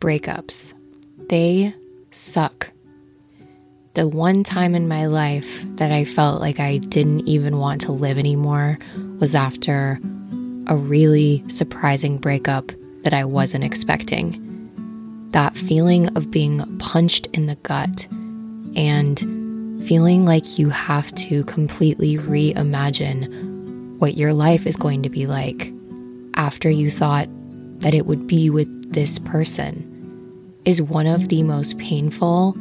Breakups. They suck. The one time in my life that I felt like I didn't even want to live anymore was after a really surprising breakup that I wasn't expecting. That feeling of being punched in the gut and feeling like you have to completely reimagine what your life is going to be like after you thought that it would be with this person is one of the most painful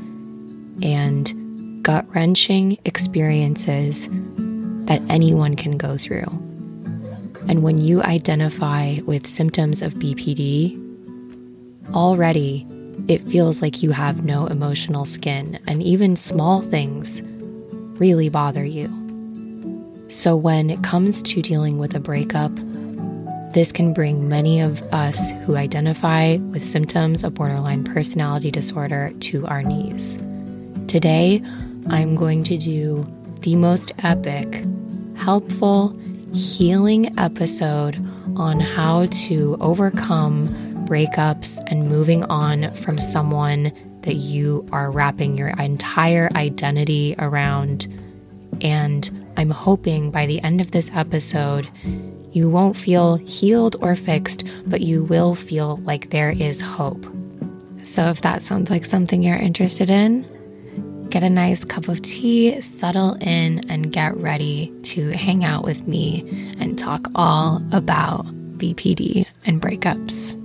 and gut wrenching experiences that anyone can go through. And when you identify with symptoms of BPD, already it feels like you have no emotional skin, and even small things really bother you. So, when it comes to dealing with a breakup, this can bring many of us who identify with symptoms of borderline personality disorder to our knees. Today, I'm going to do the most epic, helpful, healing episode on how to overcome breakups and moving on from someone that you are wrapping your entire identity around. And I'm hoping by the end of this episode, you won't feel healed or fixed, but you will feel like there is hope. So, if that sounds like something you're interested in, get a nice cup of tea, settle in, and get ready to hang out with me and talk all about BPD and breakups.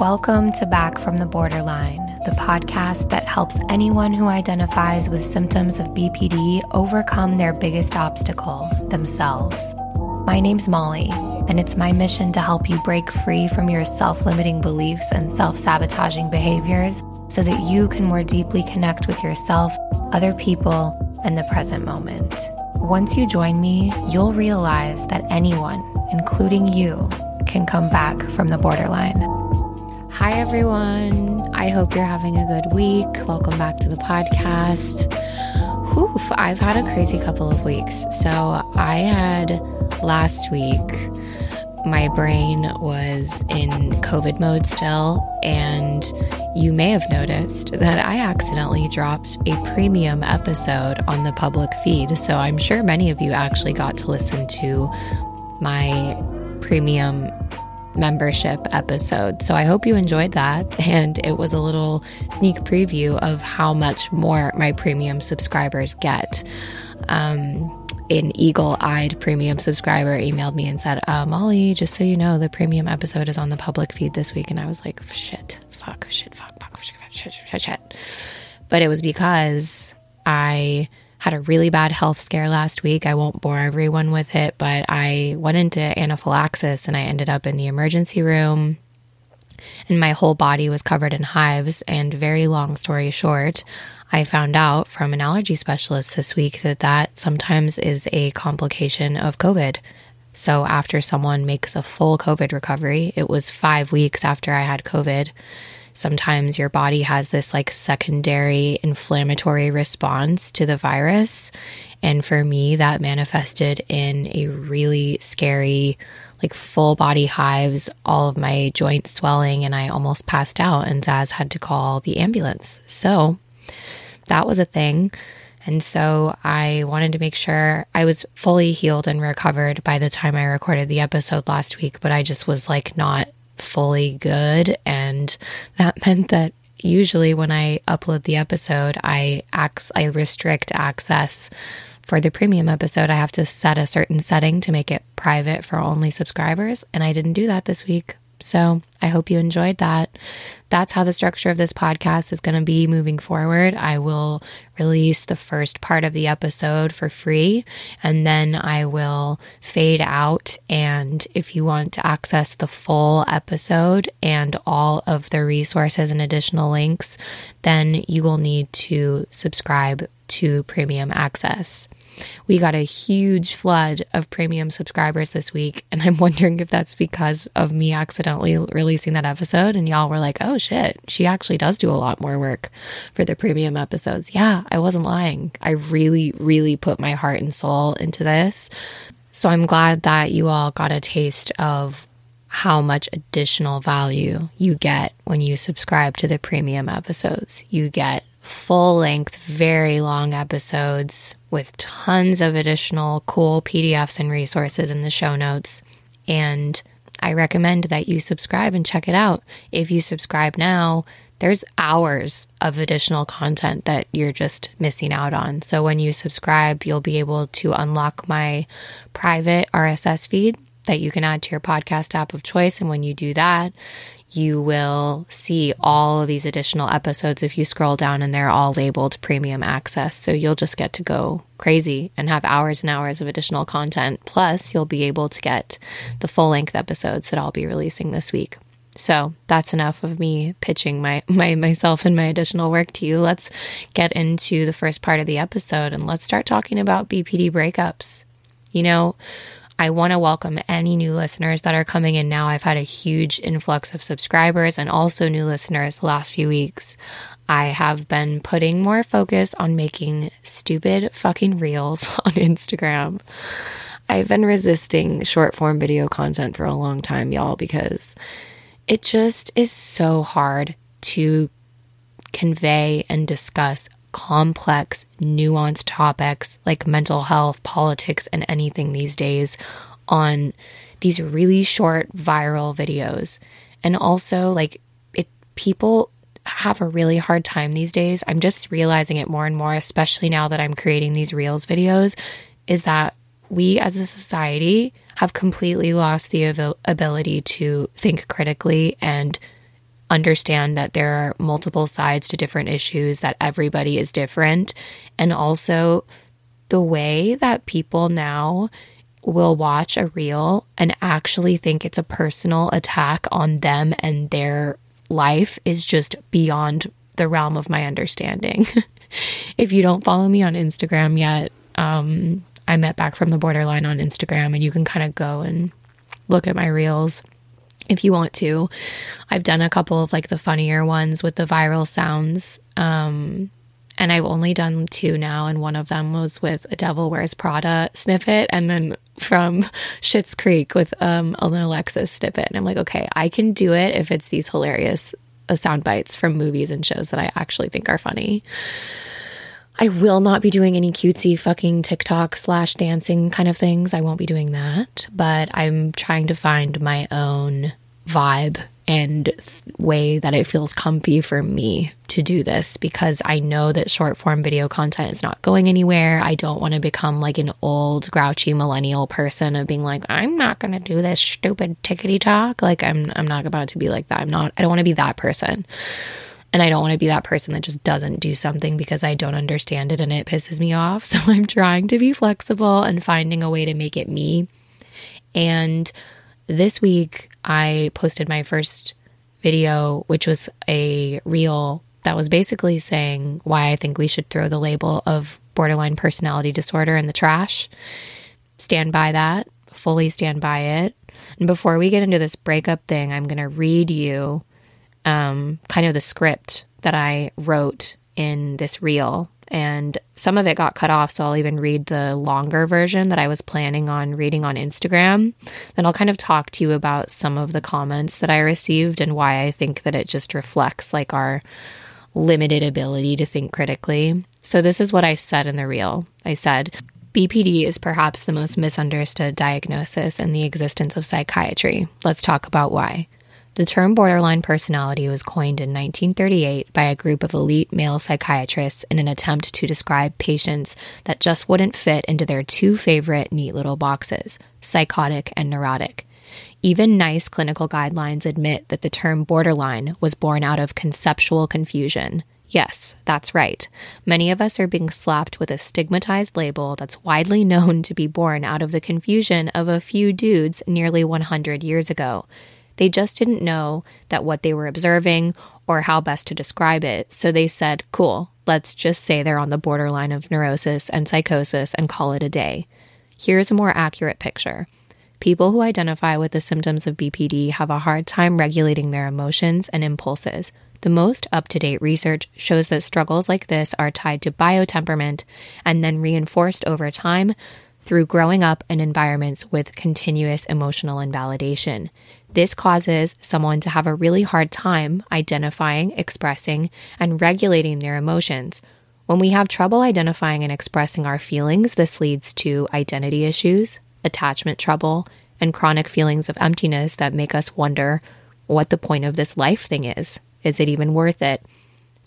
Welcome to Back from the Borderline, the podcast that helps anyone who identifies with symptoms of BPD overcome their biggest obstacle, themselves. My name's Molly, and it's my mission to help you break free from your self limiting beliefs and self sabotaging behaviors so that you can more deeply connect with yourself, other people, and the present moment. Once you join me, you'll realize that anyone, including you, can come back from the borderline. Hi, everyone. I hope you're having a good week. Welcome back to the podcast. Whew, I've had a crazy couple of weeks. So, I had last week, my brain was in COVID mode still, and you may have noticed that I accidentally dropped a premium episode on the public feed. So, I'm sure many of you actually got to listen to my premium membership episode. So I hope you enjoyed that. And it was a little sneak preview of how much more my premium subscribers get. Um, an eagle eyed premium subscriber emailed me and said, uh, Molly, just so you know, the premium episode is on the public feed this week. And I was like, shit, fuck, shit, fuck, fuck, shit. Shit, shit, shit. But it was because I had a really bad health scare last week. I won't bore everyone with it, but I went into anaphylaxis and I ended up in the emergency room and my whole body was covered in hives. And very long story short, I found out from an allergy specialist this week that that sometimes is a complication of COVID. So, after someone makes a full COVID recovery, it was five weeks after I had COVID. Sometimes your body has this like secondary inflammatory response to the virus. And for me, that manifested in a really scary, like full body hives, all of my joints swelling, and I almost passed out. And Zaz had to call the ambulance. So, that was a thing. And so I wanted to make sure I was fully healed and recovered by the time I recorded the episode last week, but I just was like not fully good. And that meant that usually when I upload the episode, I ac- I restrict access for the premium episode. I have to set a certain setting to make it private for only subscribers, and I didn't do that this week. So I hope you enjoyed that. That's how the structure of this podcast is going to be moving forward. I will release the first part of the episode for free, and then I will fade out. And if you want to access the full episode and all of the resources and additional links, then you will need to subscribe to premium access. We got a huge flood of premium subscribers this week, and I'm wondering if that's because of me accidentally releasing that episode. And y'all were like, oh shit, she actually does do a lot more work for the premium episodes. Yeah, I wasn't lying. I really, really put my heart and soul into this. So I'm glad that you all got a taste of how much additional value you get when you subscribe to the premium episodes. You get full length, very long episodes with tons of additional cool PDFs and resources in the show notes. And I recommend that you subscribe and check it out. If you subscribe now, there's hours of additional content that you're just missing out on. So when you subscribe, you'll be able to unlock my private RSS feed that you can add to your podcast app of choice. And when you do that, you will see all of these additional episodes if you scroll down and they're all labeled premium access. So you'll just get to go crazy and have hours and hours of additional content. Plus, you'll be able to get the full length episodes that I'll be releasing this week. So that's enough of me pitching my, my myself and my additional work to you. Let's get into the first part of the episode and let's start talking about BPD breakups. You know, I want to welcome any new listeners that are coming in now. I've had a huge influx of subscribers and also new listeners the last few weeks. I have been putting more focus on making stupid fucking reels on Instagram. I've been resisting short form video content for a long time, y'all, because it just is so hard to convey and discuss complex, nuanced topics like mental health, politics, and anything these days on these really short viral videos. And also, like, it people have a really hard time these days. I'm just realizing it more and more, especially now that I'm creating these Reels videos, is that we as a society have completely lost the ability to think critically and understand that there are multiple sides to different issues, that everybody is different, and also the way that people now will watch a reel and actually think it's a personal attack on them and their life is just beyond the realm of my understanding. if you don't follow me on Instagram yet, um, I met back from the borderline on Instagram, and you can kind of go and look at my reels if you want to. I've done a couple of like the funnier ones with the viral sounds. Um, and I've only done two now, and one of them was with a Devil Wears Prada snippet, and then from Schitt's Creek with um, an Alexis snippet. And I'm like, okay, I can do it if it's these hilarious uh, sound bites from movies and shows that I actually think are funny. I will not be doing any cutesy fucking TikTok slash dancing kind of things. I won't be doing that, but I'm trying to find my own vibe and way that it feels comfy for me to do this because I know that short form video content is not going anywhere. I don't want to become like an old grouchy millennial person of being like I'm not going to do this stupid tickety talk. Like I'm I'm not about to be like that. I'm not I don't want to be that person. And I don't want to be that person that just doesn't do something because I don't understand it and it pisses me off. So I'm trying to be flexible and finding a way to make it me. And this week, I posted my first video, which was a reel that was basically saying why I think we should throw the label of borderline personality disorder in the trash. Stand by that, fully stand by it. And before we get into this breakup thing, I'm going to read you um, kind of the script that I wrote in this reel. And some of it got cut off, so I'll even read the longer version that I was planning on reading on Instagram. Then I'll kind of talk to you about some of the comments that I received and why I think that it just reflects like our limited ability to think critically. So, this is what I said in the reel. I said, BPD is perhaps the most misunderstood diagnosis in the existence of psychiatry. Let's talk about why. The term borderline personality was coined in 1938 by a group of elite male psychiatrists in an attempt to describe patients that just wouldn't fit into their two favorite neat little boxes psychotic and neurotic. Even NICE clinical guidelines admit that the term borderline was born out of conceptual confusion. Yes, that's right. Many of us are being slapped with a stigmatized label that's widely known to be born out of the confusion of a few dudes nearly 100 years ago. They just didn't know that what they were observing or how best to describe it. So they said, cool, let's just say they're on the borderline of neurosis and psychosis and call it a day. Here's a more accurate picture. People who identify with the symptoms of BPD have a hard time regulating their emotions and impulses. The most up to date research shows that struggles like this are tied to biotemperament and then reinforced over time through growing up in environments with continuous emotional invalidation. This causes someone to have a really hard time identifying, expressing, and regulating their emotions. When we have trouble identifying and expressing our feelings, this leads to identity issues, attachment trouble, and chronic feelings of emptiness that make us wonder what the point of this life thing is. Is it even worth it?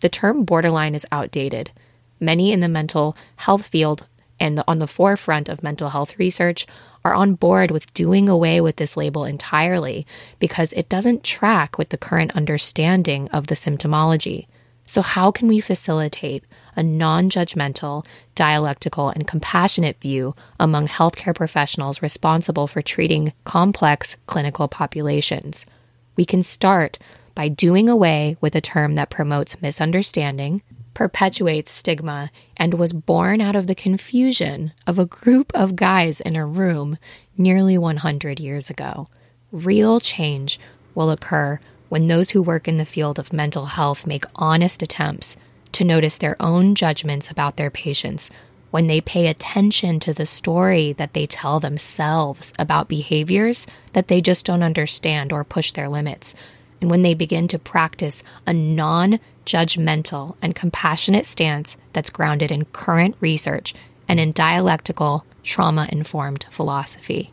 The term borderline is outdated. Many in the mental health field and on the forefront of mental health research are on board with doing away with this label entirely because it doesn't track with the current understanding of the symptomology. So, how can we facilitate a non judgmental, dialectical, and compassionate view among healthcare professionals responsible for treating complex clinical populations? We can start by doing away with a term that promotes misunderstanding, perpetuates stigma and was born out of the confusion of a group of guys in a room nearly 100 years ago. Real change will occur when those who work in the field of mental health make honest attempts to notice their own judgments about their patients, when they pay attention to the story that they tell themselves about behaviors that they just don't understand or push their limits, and when they begin to practice a non judgmental and compassionate stance that's grounded in current research and in dialectical, trauma informed philosophy.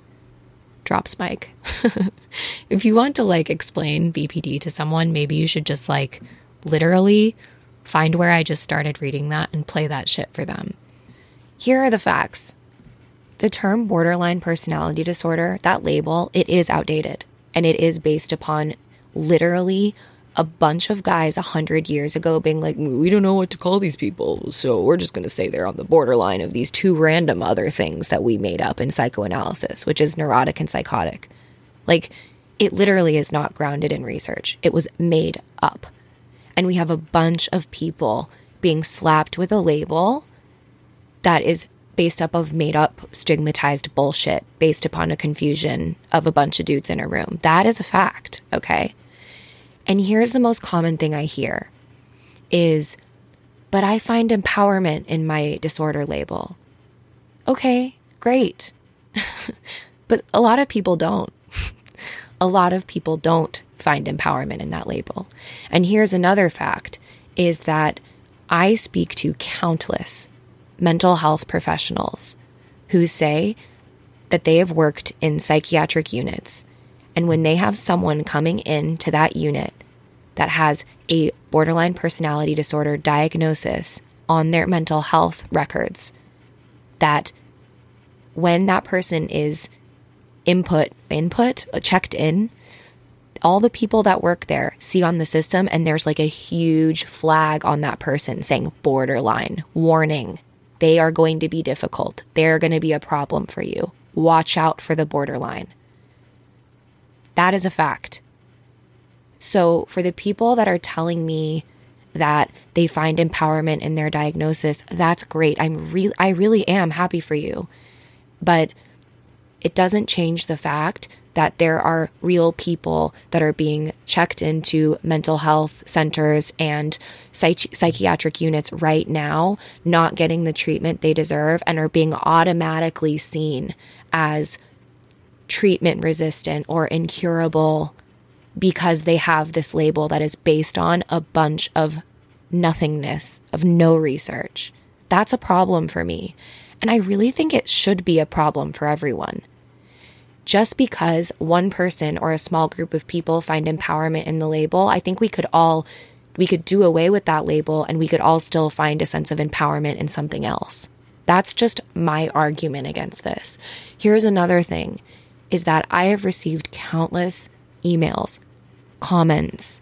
Drops mic. if you want to like explain BPD to someone, maybe you should just like literally find where I just started reading that and play that shit for them. Here are the facts. The term borderline personality disorder, that label, it is outdated and it is based upon literally a bunch of guys a hundred years ago being like, we don't know what to call these people, so we're just going to say they're on the borderline of these two random other things that we made up in psychoanalysis, which is neurotic and psychotic. Like, it literally is not grounded in research. It was made up. And we have a bunch of people being slapped with a label that is based up of made up stigmatized bullshit based upon a confusion of a bunch of dudes in a room. That is a fact, okay? And here's the most common thing I hear is, but I find empowerment in my disorder label. Okay, great. but a lot of people don't. a lot of people don't find empowerment in that label. And here's another fact is that I speak to countless mental health professionals who say that they have worked in psychiatric units and when they have someone coming into that unit that has a borderline personality disorder diagnosis on their mental health records, that when that person is input, input, checked in, all the people that work there see on the system and there's like a huge flag on that person saying borderline, warning. They are going to be difficult. They're going to be a problem for you. Watch out for the borderline. That is a fact. So, for the people that are telling me that they find empowerment in their diagnosis, that's great. I'm really I really am happy for you. But it doesn't change the fact that there are real people that are being checked into mental health centers and psych- psychiatric units right now, not getting the treatment they deserve, and are being automatically seen as treatment resistant or incurable because they have this label that is based on a bunch of nothingness, of no research. That's a problem for me. And I really think it should be a problem for everyone just because one person or a small group of people find empowerment in the label, I think we could all we could do away with that label and we could all still find a sense of empowerment in something else. That's just my argument against this. Here's another thing is that I have received countless emails, comments,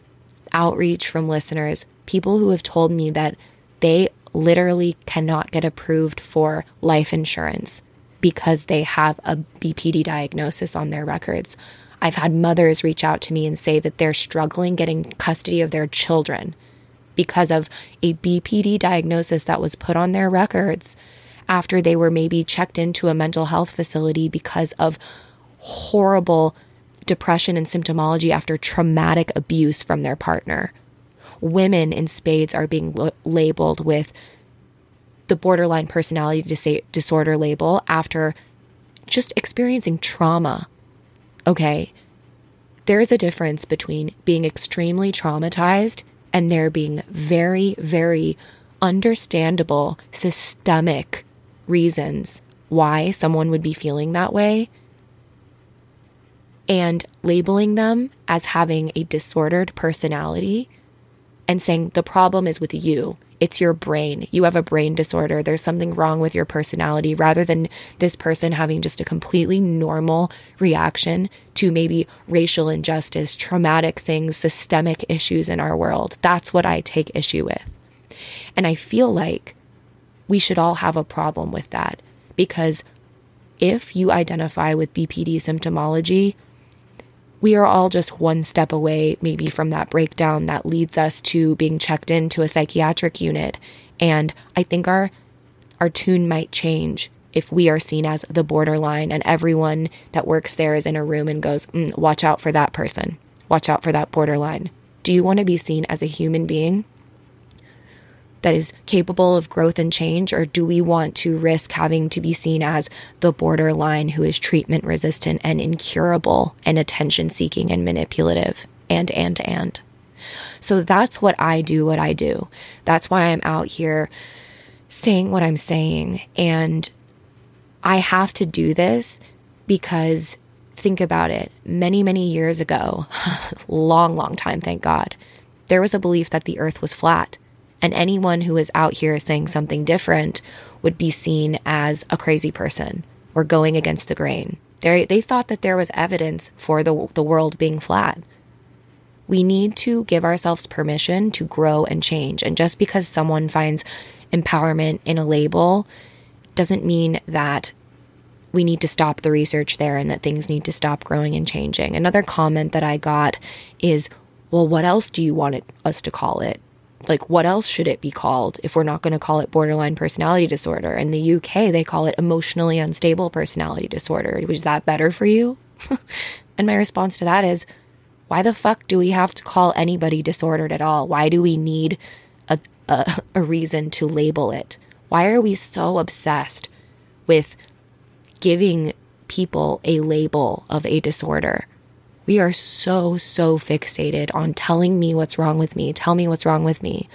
outreach from listeners, people who have told me that they literally cannot get approved for life insurance because they have a BPD diagnosis on their records. I've had mothers reach out to me and say that they're struggling getting custody of their children because of a BPD diagnosis that was put on their records after they were maybe checked into a mental health facility because of horrible depression and symptomology after traumatic abuse from their partner. Women in spades are being lo- labeled with the borderline personality dis- disorder label after just experiencing trauma. Okay. There is a difference between being extremely traumatized and there being very, very understandable systemic reasons why someone would be feeling that way and labeling them as having a disordered personality and saying the problem is with you it's your brain. You have a brain disorder. There's something wrong with your personality rather than this person having just a completely normal reaction to maybe racial injustice, traumatic things, systemic issues in our world. That's what I take issue with. And I feel like we should all have a problem with that because if you identify with BPD symptomology, we are all just one step away, maybe from that breakdown that leads us to being checked into a psychiatric unit. And I think our our tune might change if we are seen as the borderline and everyone that works there is in a room and goes, mm, watch out for that person, watch out for that borderline. Do you want to be seen as a human being? That is capable of growth and change? Or do we want to risk having to be seen as the borderline who is treatment resistant and incurable and attention seeking and manipulative and, and, and? So that's what I do, what I do. That's why I'm out here saying what I'm saying. And I have to do this because think about it. Many, many years ago, long, long time, thank God, there was a belief that the earth was flat. And anyone who is out here saying something different would be seen as a crazy person or going against the grain. They, they thought that there was evidence for the, the world being flat. We need to give ourselves permission to grow and change. And just because someone finds empowerment in a label doesn't mean that we need to stop the research there and that things need to stop growing and changing. Another comment that I got is, well, what else do you want it, us to call it? Like what else should it be called if we're not going to call it borderline personality disorder? In the uk they call it emotionally unstable personality disorder. Was that better for you? And my response to that is why the fuck do we have to call anybody disordered at all? Why do we need a, a, a reason to label it? Why are we so obsessed with giving people a label of a disorder we are so, so fixated on telling me what's wrong with me. Tell me what's wrong with me.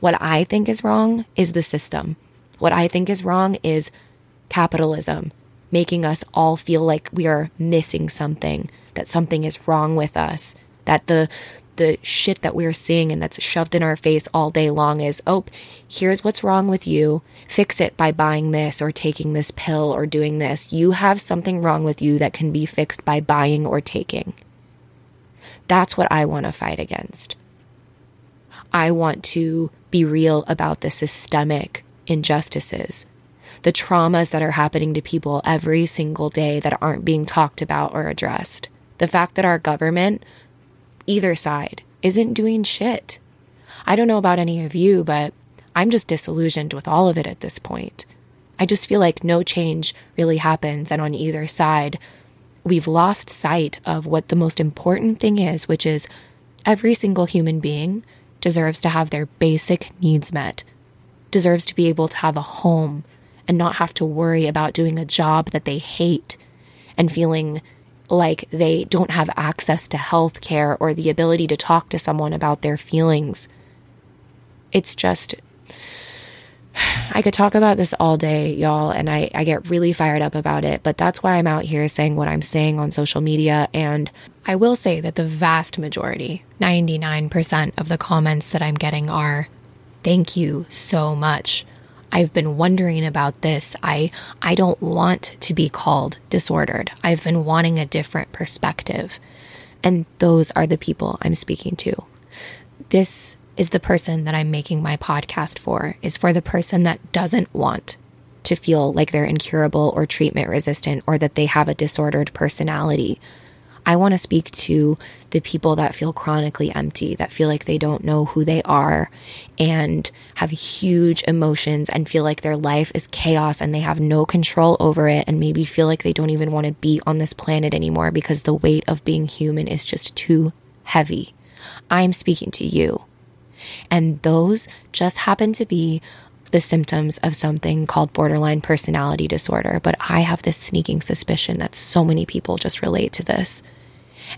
What I think is wrong is the system. What I think is wrong is capitalism, making us all feel like we are missing something, that something is wrong with us, that the the shit that we're seeing and that's shoved in our face all day long is, oh, here's what's wrong with you. Fix it by buying this or taking this pill or doing this. You have something wrong with you that can be fixed by buying or taking. That's what I want to fight against. I want to be real about the systemic injustices, the traumas that are happening to people every single day that aren't being talked about or addressed. The fact that our government, either side, isn't doing shit. I don't know about any of you, but I'm just disillusioned with all of it at this point. I just feel like no change really happens, and on either side, we've lost sight of what the most important thing is, which is every single human being deserves to have their basic needs met, deserves to be able to have a home and not have to worry about doing a job that they hate and feeling like they don't have access to health care or the ability to talk to someone about their feelings. It's just, I could talk about this all day, y'all, and I, I get really fired up about it, but that's why I'm out here saying what I'm saying on social media. And I will say that the vast majority, 99% of the comments that I'm getting are, thank you so much. I've been wondering about this. I I don't want to be called disordered. I've been wanting a different perspective. And those are the people I'm speaking to. This is the person that I'm making my podcast for, is for the person that doesn't want to feel like they're incurable or treatment resistant or that they have a disordered personality. I want to speak to the people that feel chronically empty, that feel like they don't know who they are and have huge emotions and feel like their life is chaos and they have no control over it and maybe feel like they don't even want to be on this planet anymore because the weight of being human is just too heavy. I'm speaking to you. And those just happen to be the symptoms of something called borderline personality disorder. But I have this sneaking suspicion that so many people just relate to this.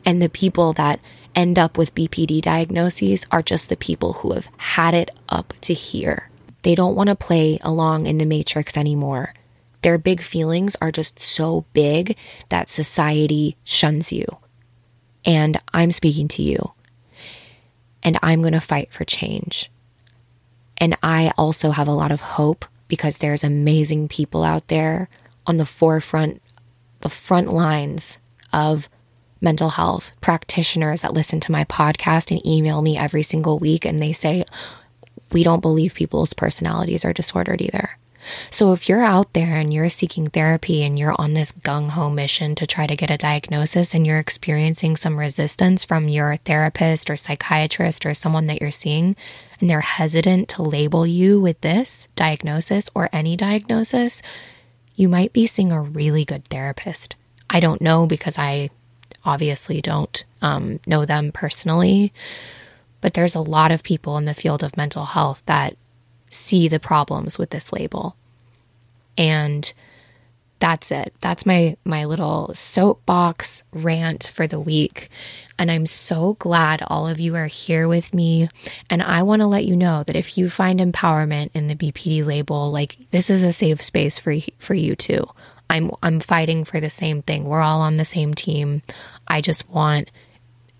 And the people that end up with BPD diagnoses are just the people who have had it up to here. They don't want to play along in the matrix anymore. Their big feelings are just so big that society shuns you. And I'm speaking to you and I'm going to fight for change. And I also have a lot of hope because there's amazing people out there on the forefront, the front lines of mental health practitioners that listen to my podcast and email me every single week and they say, we don't believe people's personalities are disordered either. So if you're out there and you're seeking therapy and you're on this gung ho mission to try to get a diagnosis and you're experiencing some resistance from your therapist or psychiatrist or someone that you're seeing, and they're hesitant to label you with this diagnosis or any diagnosis, you might be seeing a really good therapist. I don't know because I obviously don't um, know them personally, but there's a lot of people in the field of mental health that see the problems with this label. And that's it. That's my my little soapbox rant for the week. And I'm so glad all of you are here with me. And I want to let you know that if you find empowerment in the BPD label, like this is a safe space for for you too. I'm I'm fighting for the same thing. We're all on the same team. I just want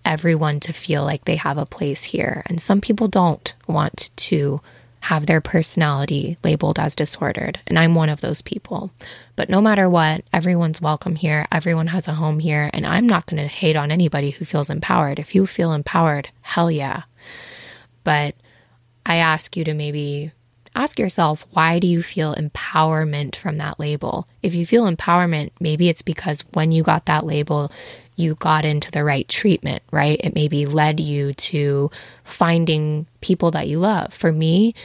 everyone to feel like they have a place here. And some people don't want to have their personality labeled as disordered. And I'm one of those people. But no matter what, everyone's welcome here. Everyone has a home here. And I'm not going to hate on anybody who feels empowered. If you feel empowered, hell yeah. But I ask you to maybe ask yourself why do you feel empowerment from that label? If you feel empowerment, maybe it's because when you got that label, you got into the right treatment, right? It maybe led you to finding people that you love. For me,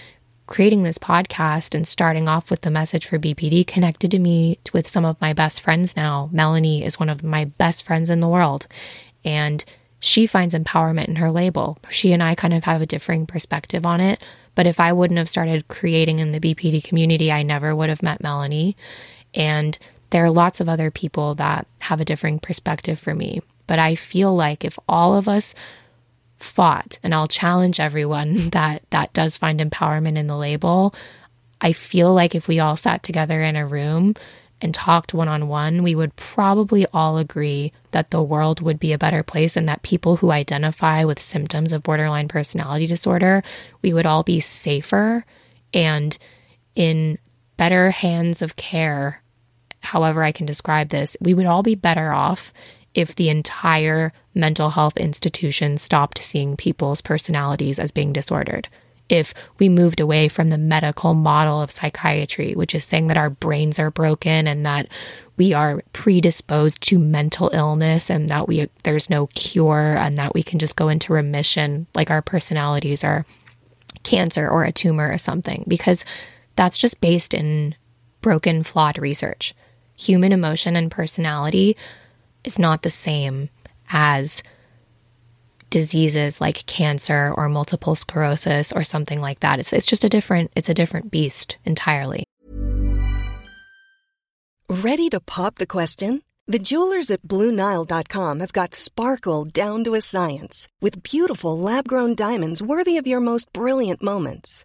creating this podcast and starting off with the message for BPD connected to me with some of my best friends now. Melanie is one of my best friends in the world. And she finds empowerment in her label. She and I kind of have a differing perspective on it. But if I wouldn't have started creating in the BPD community, I never would have met Melanie. And there are lots of other people that have a differing perspective for me. But I feel like if all of us fought, and I'll challenge everyone that that does find empowerment in the label, I feel like if we all sat together in a room and talked one on one, we would probably all agree that the world would be a better place and that people who identify with symptoms of borderline personality disorder, we would all be safer and in better hands of care however I can describe this, we would all be better off if the entire mental health institution stopped seeing people's personalities as being disordered. If we moved away from the medical model of psychiatry, which is saying that our brains are broken and that we are predisposed to mental illness and that we there's no cure and that we can just go into remission like our personalities are cancer or a tumor or something because that's just based in broken flawed research. Human emotion and personality is not the same as diseases like cancer or multiple sclerosis or something like that. It's it's just a different it's a different beast entirely. Ready to pop the question? The jewelers at BlueNile.com have got sparkle down to a science with beautiful lab-grown diamonds worthy of your most brilliant moments.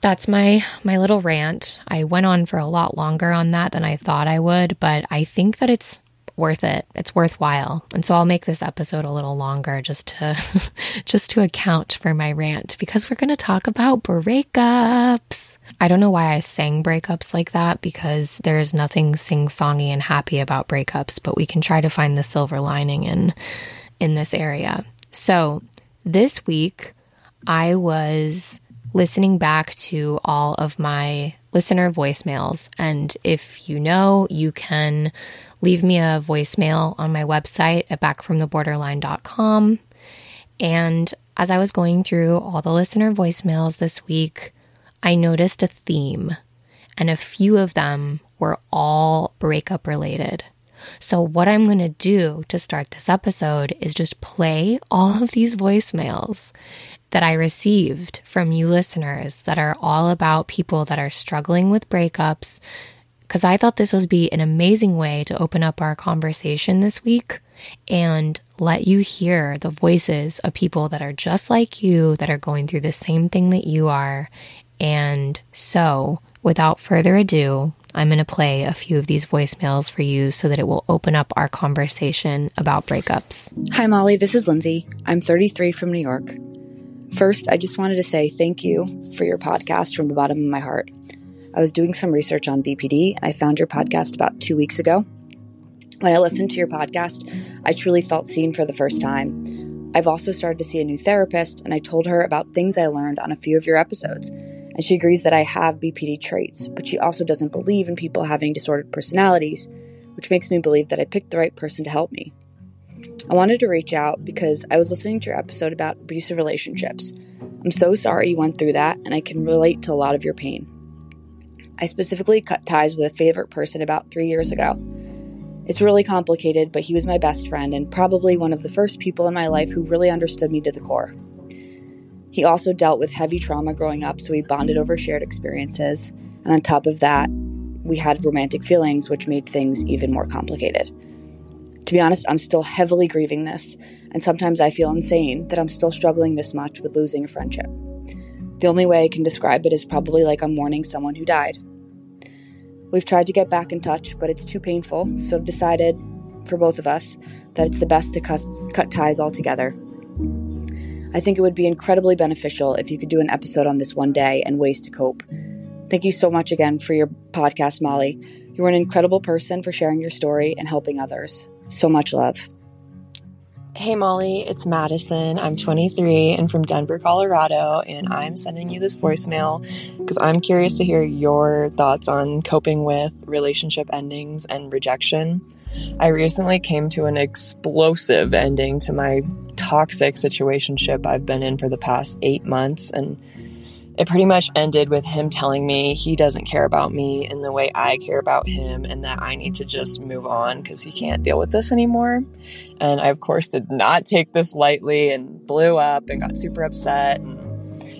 that's my my little rant. I went on for a lot longer on that than I thought I would, but I think that it's worth it. It's worthwhile. And so I'll make this episode a little longer just to just to account for my rant because we're going to talk about breakups. I don't know why I sang breakups like that because there is nothing sing-songy and happy about breakups, but we can try to find the silver lining in in this area. So, this week I was listening back to all of my listener voicemails and if you know, you can leave me a voicemail on my website at backfromtheborderline.com. And as I was going through all the listener voicemails this week, I noticed a theme, and a few of them were all breakup related. So, what I'm going to do to start this episode is just play all of these voicemails that I received from you listeners that are all about people that are struggling with breakups because I thought this would be an amazing way to open up our conversation this week and let you hear the voices of people that are just like you, that are going through the same thing that you are. And so, without further ado, I'm going to play a few of these voicemails for you so that it will open up our conversation about breakups. Hi, Molly. This is Lindsay. I'm 33 from New York. First, I just wanted to say thank you for your podcast from the bottom of my heart. I was doing some research on BPD and I found your podcast about two weeks ago. When I listened to your podcast, I truly felt seen for the first time. I've also started to see a new therapist, and I told her about things I learned on a few of your episodes. And she agrees that I have BPD traits, but she also doesn't believe in people having disordered personalities, which makes me believe that I picked the right person to help me. I wanted to reach out because I was listening to your episode about abusive relationships. I'm so sorry you went through that, and I can relate to a lot of your pain. I specifically cut ties with a favorite person about three years ago. It's really complicated, but he was my best friend and probably one of the first people in my life who really understood me to the core. He also dealt with heavy trauma growing up, so we bonded over shared experiences. And on top of that, we had romantic feelings, which made things even more complicated. To be honest, I'm still heavily grieving this, and sometimes I feel insane that I'm still struggling this much with losing a friendship. The only way I can describe it is probably like I'm mourning someone who died. We've tried to get back in touch, but it's too painful, so I've decided, for both of us, that it's the best to cut, cut ties altogether. I think it would be incredibly beneficial if you could do an episode on this one day and ways to cope. Thank you so much again for your podcast, Molly. You're an incredible person for sharing your story and helping others. So much love. Hey Molly, it's Madison. I'm 23 and from Denver, Colorado, and I'm sending you this voicemail because I'm curious to hear your thoughts on coping with relationship endings and rejection. I recently came to an explosive ending to my toxic situationship I've been in for the past eight months, and it pretty much ended with him telling me he doesn't care about me in the way I care about him and that I need to just move on because he can't deal with this anymore. And I, of course, did not take this lightly and blew up and got super upset. And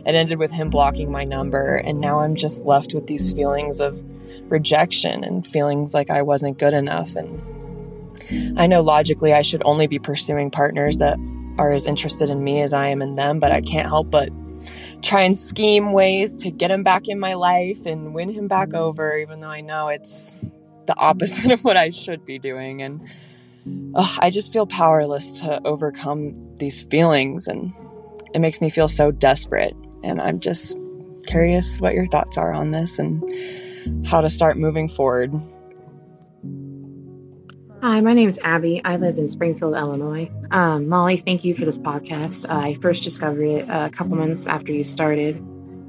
it ended with him blocking my number. And now I'm just left with these feelings of rejection and feelings like I wasn't good enough. And I know logically I should only be pursuing partners that are as interested in me as I am in them, but I can't help but try and scheme ways to get him back in my life and win him back mm-hmm. over, even though I know it's the opposite of what I should be doing. And ugh, I just feel powerless to overcome these feelings, and it makes me feel so desperate. And I'm just curious what your thoughts are on this and how to start moving forward. Hi, my name is Abby. I live in Springfield, Illinois. Um, Molly, thank you for this podcast. I first discovered it a couple months after you started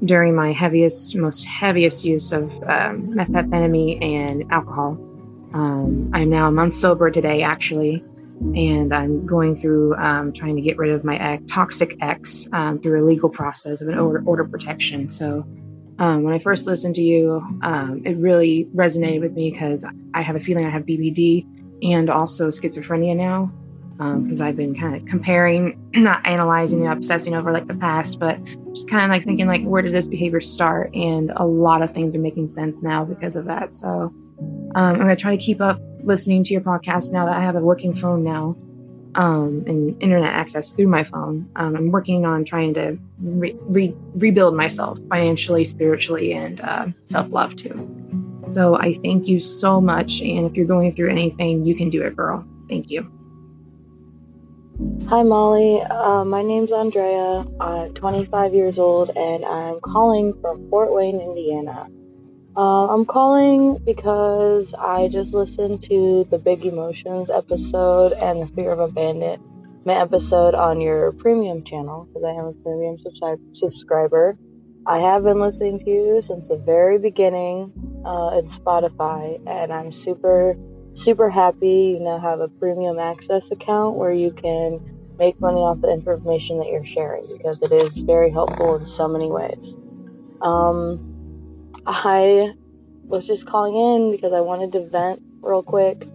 during my heaviest, most heaviest use of um, methamphetamine and alcohol. Um, I'm now a month sober today, actually, and I'm going through um, trying to get rid of my ex, toxic ex um, through a legal process of an order, order protection. So um, when I first listened to you, um, it really resonated with me because I have a feeling I have BPD and also schizophrenia now because um, I've been kind of comparing, not analyzing and obsessing over like the past, but just kind of like thinking like where did this behavior start? And a lot of things are making sense now because of that. So um, I'm gonna try to keep up listening to your podcast now that I have a working phone now um, and internet access through my phone. Um, I'm working on trying to re- re- rebuild myself financially, spiritually, and uh, self love too. So I thank you so much. And if you're going through anything, you can do it, girl. Thank you. Hi, Molly. Uh, my name's Andrea. I'm 25 years old and I'm calling from Fort Wayne, Indiana. Uh, I'm calling because I just listened to the Big Emotions episode and the Fear of Abandonment episode on your premium channel because I am a premium subscri- subscriber. I have been listening to you since the very beginning uh, in Spotify, and I'm super, super happy you now have a premium access account where you can make money off the information that you're sharing because it is very helpful in so many ways. Um, I was just calling in because I wanted to vent real quick.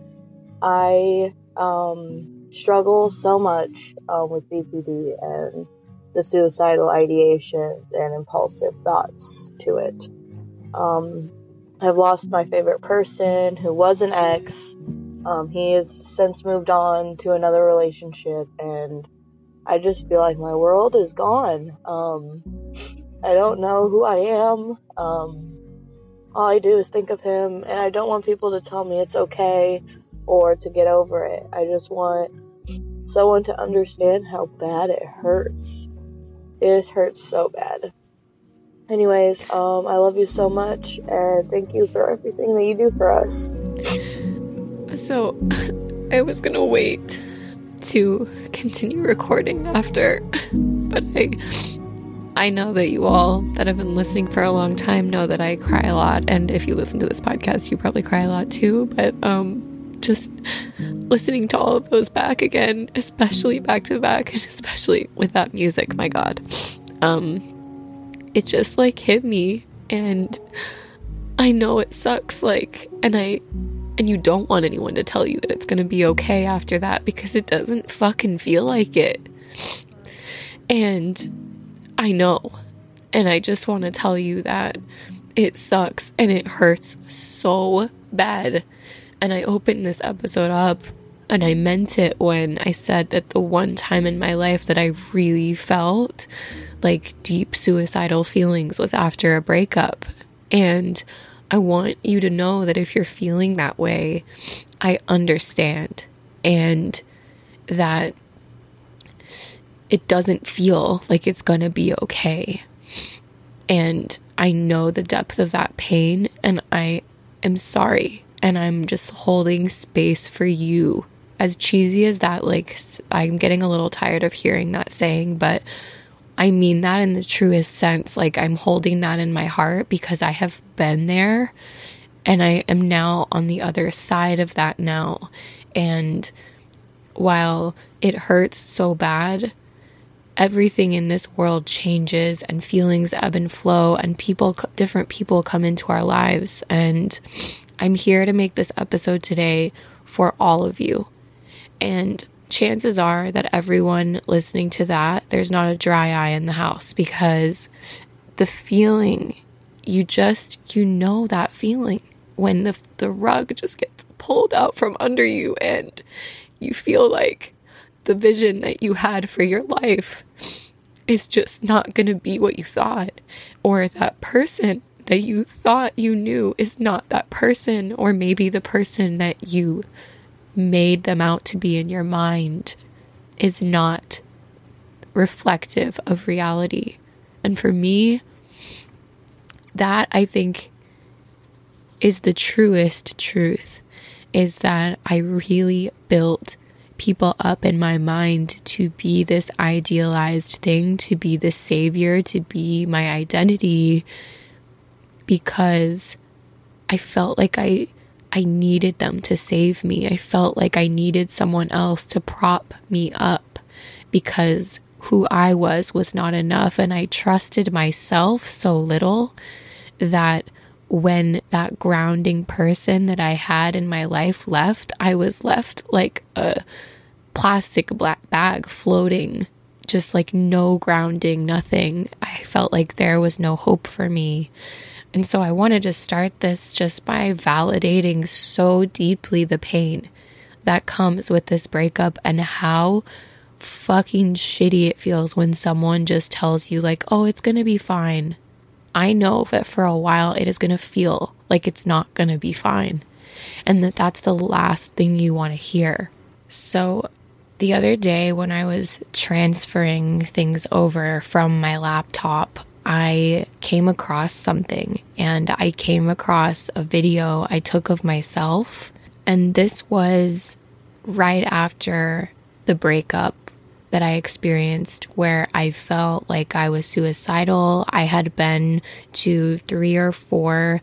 I um, struggle so much um, with BPD and the suicidal ideation and impulsive thoughts to it. Um, I've lost my favorite person who was an ex. Um, he has since moved on to another relationship, and I just feel like my world is gone. Um, I don't know who I am. Um, all I do is think of him, and I don't want people to tell me it's okay or to get over it. I just want someone to understand how bad it hurts it just hurts so bad. Anyways, um, I love you so much, and thank you for everything that you do for us. So, I was gonna wait to continue recording after, but I, I know that you all that have been listening for a long time know that I cry a lot, and if you listen to this podcast, you probably cry a lot too. But um, just listening to all of those back again, especially back to back, and especially with that music, my God. Um, it just like hit me, and I know it sucks, like, and I, and you don't want anyone to tell you that it's gonna be okay after that because it doesn't fucking feel like it. And I know, and I just want to tell you that it sucks and it hurts so bad and I opened this episode up and I meant it when I said that the one time in my life that I really felt like deep suicidal feelings was after a breakup. And I want you to know that if you're feeling that way, I understand and that it doesn't feel like it's going to be okay. And I know the depth of that pain and I am sorry and I'm just holding space for you. As cheesy as that, like, I'm getting a little tired of hearing that saying, but I mean that in the truest sense. Like, I'm holding that in my heart because I have been there and I am now on the other side of that now. And while it hurts so bad, everything in this world changes and feelings ebb and flow and people different people come into our lives and I'm here to make this episode today for all of you. And chances are that everyone listening to that there's not a dry eye in the house because the feeling you just you know that feeling when the the rug just gets pulled out from under you and you feel like the vision that you had for your life is just not going to be what you thought, or that person that you thought you knew is not that person, or maybe the person that you made them out to be in your mind is not reflective of reality. And for me, that I think is the truest truth is that I really built people up in my mind to be this idealized thing, to be the savior, to be my identity because I felt like I I needed them to save me. I felt like I needed someone else to prop me up because who I was was not enough and I trusted myself so little that when that grounding person that I had in my life left, I was left like a plastic black bag floating, just like no grounding, nothing. I felt like there was no hope for me. And so I wanted to start this just by validating so deeply the pain that comes with this breakup and how fucking shitty it feels when someone just tells you, like, oh, it's gonna be fine. I know that for a while it is to feel like it's not to be fine and that that's the last thing you want to hear. So, the other day when I was transferring things over from my laptop, I came across something and I came across a video I took of myself. And this was right after the breakup that I experienced where I felt like I was suicidal. I had been to three or four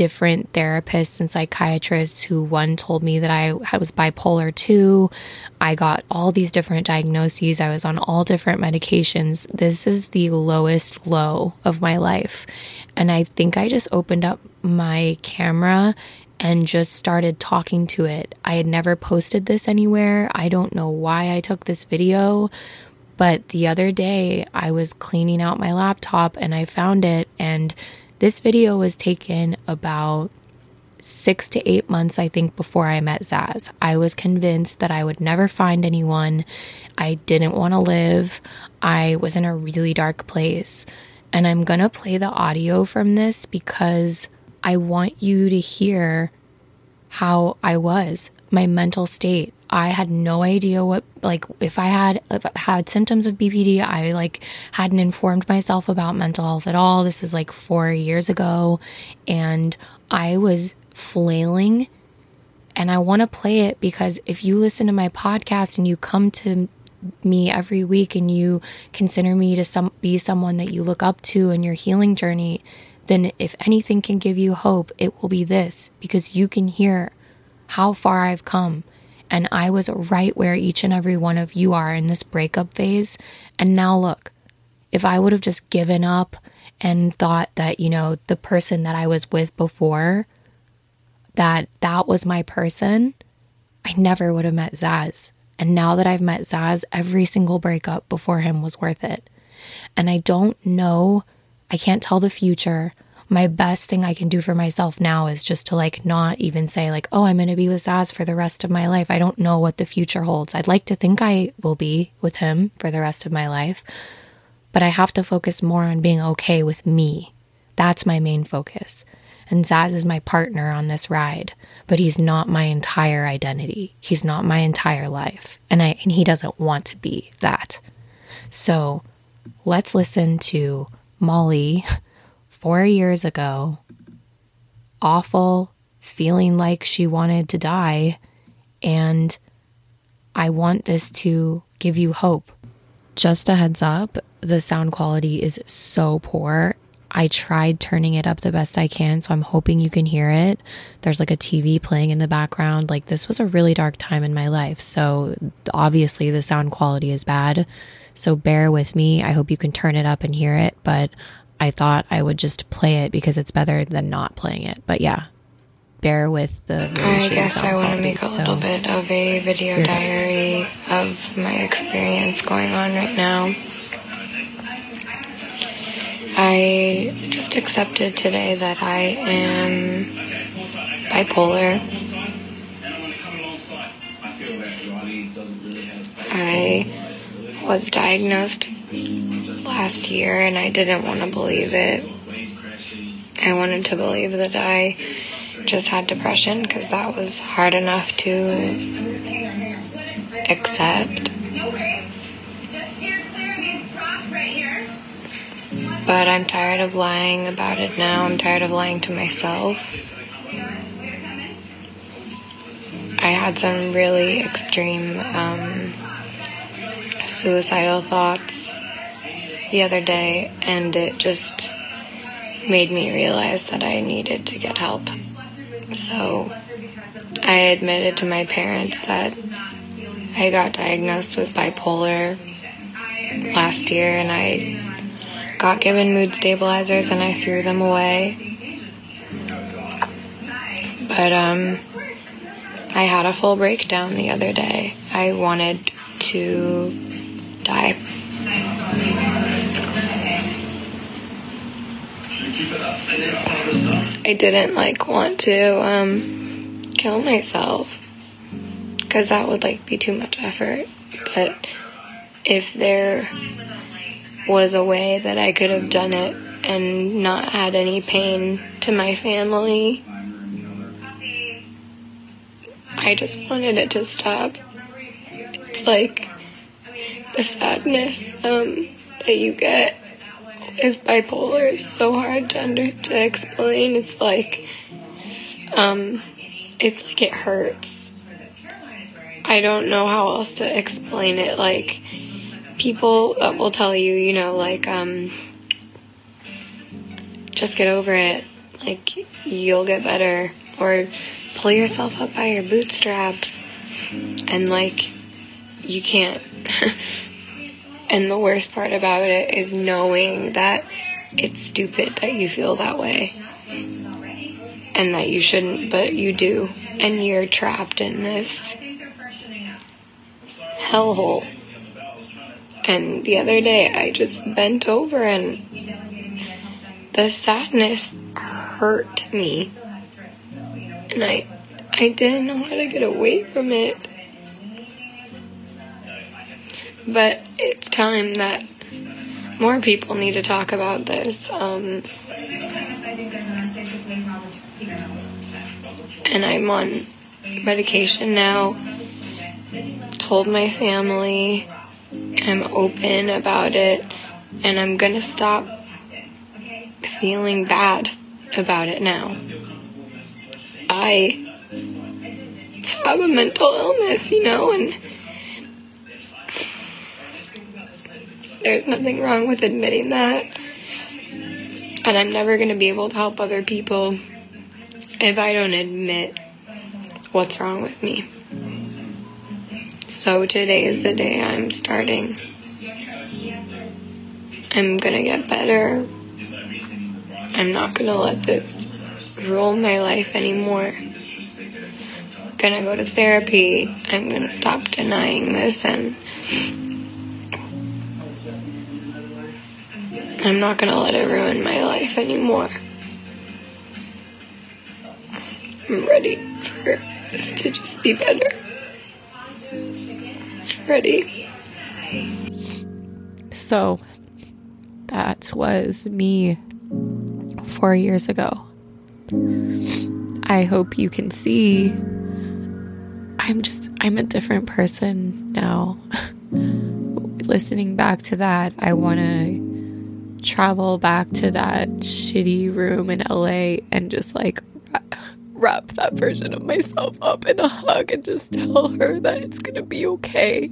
different therapists and psychiatrists who one told me that I, was bipolar 2. I got all these different diagnoses. I was on all different medications. This is the lowest low of my life. And I think I just opened up my camera and just started talking to it. I had never posted this anywhere. I don't know why I took this video, but the other day I was cleaning out my laptop and I found it. And this video was taken about six to eight months, I think, before I met Zaz. I was convinced that I would never find anyone. I didn't want to live. I was in a really dark place. And I'm going to play the audio from this because I want you to hear how I was, my mental state. I had no idea what like if I had if I had symptoms of BPD, I like hadn't informed myself about mental health at all. This is like 4 years ago and I was flailing and I want to play it because if you listen to my podcast and you come to me every week and you consider me to some be someone that you look up to in your healing journey, then if anything can give you hope, it will be this because you can hear how far I've come. And I was right where each and every one of you are in this breakup phase. And now look, if I would have just given up and thought that, you know, the person that I was with before, that that was my person, I never would have met Zaz. And now that I've met Zaz, every single breakup before him was worth it. And I don't know I can't tell the future. My best thing I can do for myself now is just to like not even say like, "Oh, I'm going to be with Zaz for the rest of my life." I don't know what the future holds. I'd like to think I will be with him for the rest of my life, but I have to focus more on being okay with me. That's my main focus. And Zaz is my partner on this ride, but he's not my entire identity. He's not my entire life. And I and he doesn't want to be that. So, let's listen to Molly four years ago, awful, feeling like she wanted to die. And I want this to give you hope. Just a heads up the sound quality is so poor. I tried turning it up the best I can, so I'm hoping you can hear it. There's like a TV playing in the background. Like, this was a really dark time in my life. So, obviously, the sound quality is bad. So, bear with me. I hope you can turn it up and hear it. But I thought I would just play it because it's better than not playing it. But yeah, bear with the. I guess I want to make a little bit of a video diary of my experience going on right now. I just accepted today that I am bipolar. I was diagnosed last year and I didn't want to believe it. I wanted to believe that I just had depression because that was hard enough to accept. But I'm tired of lying about it now. I'm tired of lying to myself. I had some really extreme um, suicidal thoughts the other day, and it just made me realize that I needed to get help. So I admitted to my parents that I got diagnosed with bipolar last year and I got given mood stabilizers and I threw them away. But um I had a full breakdown the other day. I wanted to die. I didn't like want to um, kill myself because that would like be too much effort. But if there was a way that I could have done it and not had any pain to my family, I just wanted it to stop. It's like the sadness um, that you get if bipolar is so hard to under to explain. It's like, um, it's like it hurts. I don't know how else to explain it. Like, people will tell you, you know, like, um, just get over it. Like, you'll get better. Or pull yourself up by your bootstraps. And, like, you can't. And the worst part about it is knowing that it's stupid that you feel that way. And that you shouldn't, but you do. And you're trapped in this hellhole. And the other day I just bent over and the sadness hurt me. And I I didn't know how to get away from it. But it's time that more people need to talk about this. Um, and I'm on medication now. Told my family I'm open about it, and I'm gonna stop feeling bad about it now. I have a mental illness, you know, and There's nothing wrong with admitting that. And I'm never going to be able to help other people if I don't admit what's wrong with me. So today is the day I'm starting. I'm going to get better. I'm not going to let this rule my life anymore. Going to go to therapy. I'm going to stop denying this and I'm not to let it ruin my life anymore. I'm ready for this to just be better. ready. So, that was me four years ago. I hope you can see I'm just, I'm a different person now. Listening back to that, I want to travel back to that shitty room in LA and just like wrap that version of myself up in a hug and just tell her that it's gonna be okay.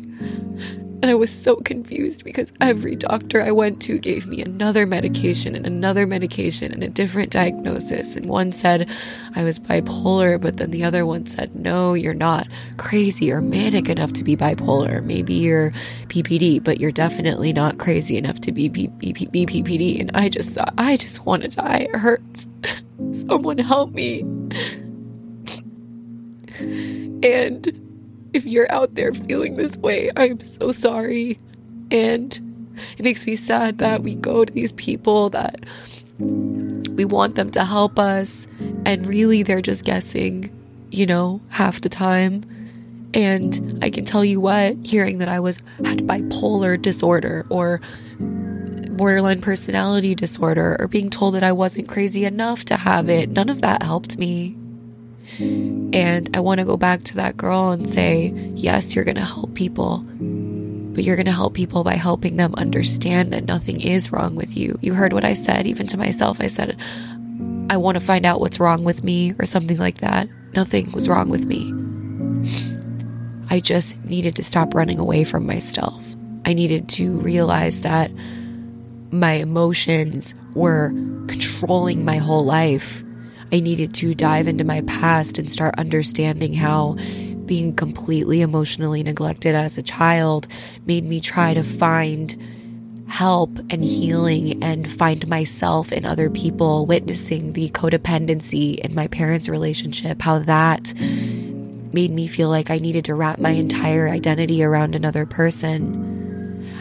And I was so confused because every doctor I went to gave me another medication and another medication and a different diagnosis. And one said I was bipolar, but then the other one said, no, you're not crazy or manic enough to be bipolar. Maybe you're PPD, but you're definitely not crazy enough to be BPPD. And I just thought, I just want to die. It hurts. Someone help me. and if you're out there feeling this way, I'm so sorry. And it makes me sad that we go to these people that we want them to help us, and really they're just guessing, you know, half the time. And I can tell you what, hearing that I was had bipolar disorder or borderline personality disorder or being told that I wasn't crazy enough to have it, none of that helped me. And I want to go back to that girl and say, yes, you're going to help people, but you're going to help people by helping them understand that nothing is wrong with you. You heard what I said, even to myself. I said, I want to find out what's wrong with me or something like that. Nothing was wrong with me. I just needed to stop running away from myself. I needed to realize that my emotions were controlling my whole life I needed to dive into my past and start understanding how being completely emotionally neglected as a child made me try to find help and healing and find myself in other people, witnessing the codependency in my parents' relationship, how that made me feel like I needed to wrap my entire identity around another person.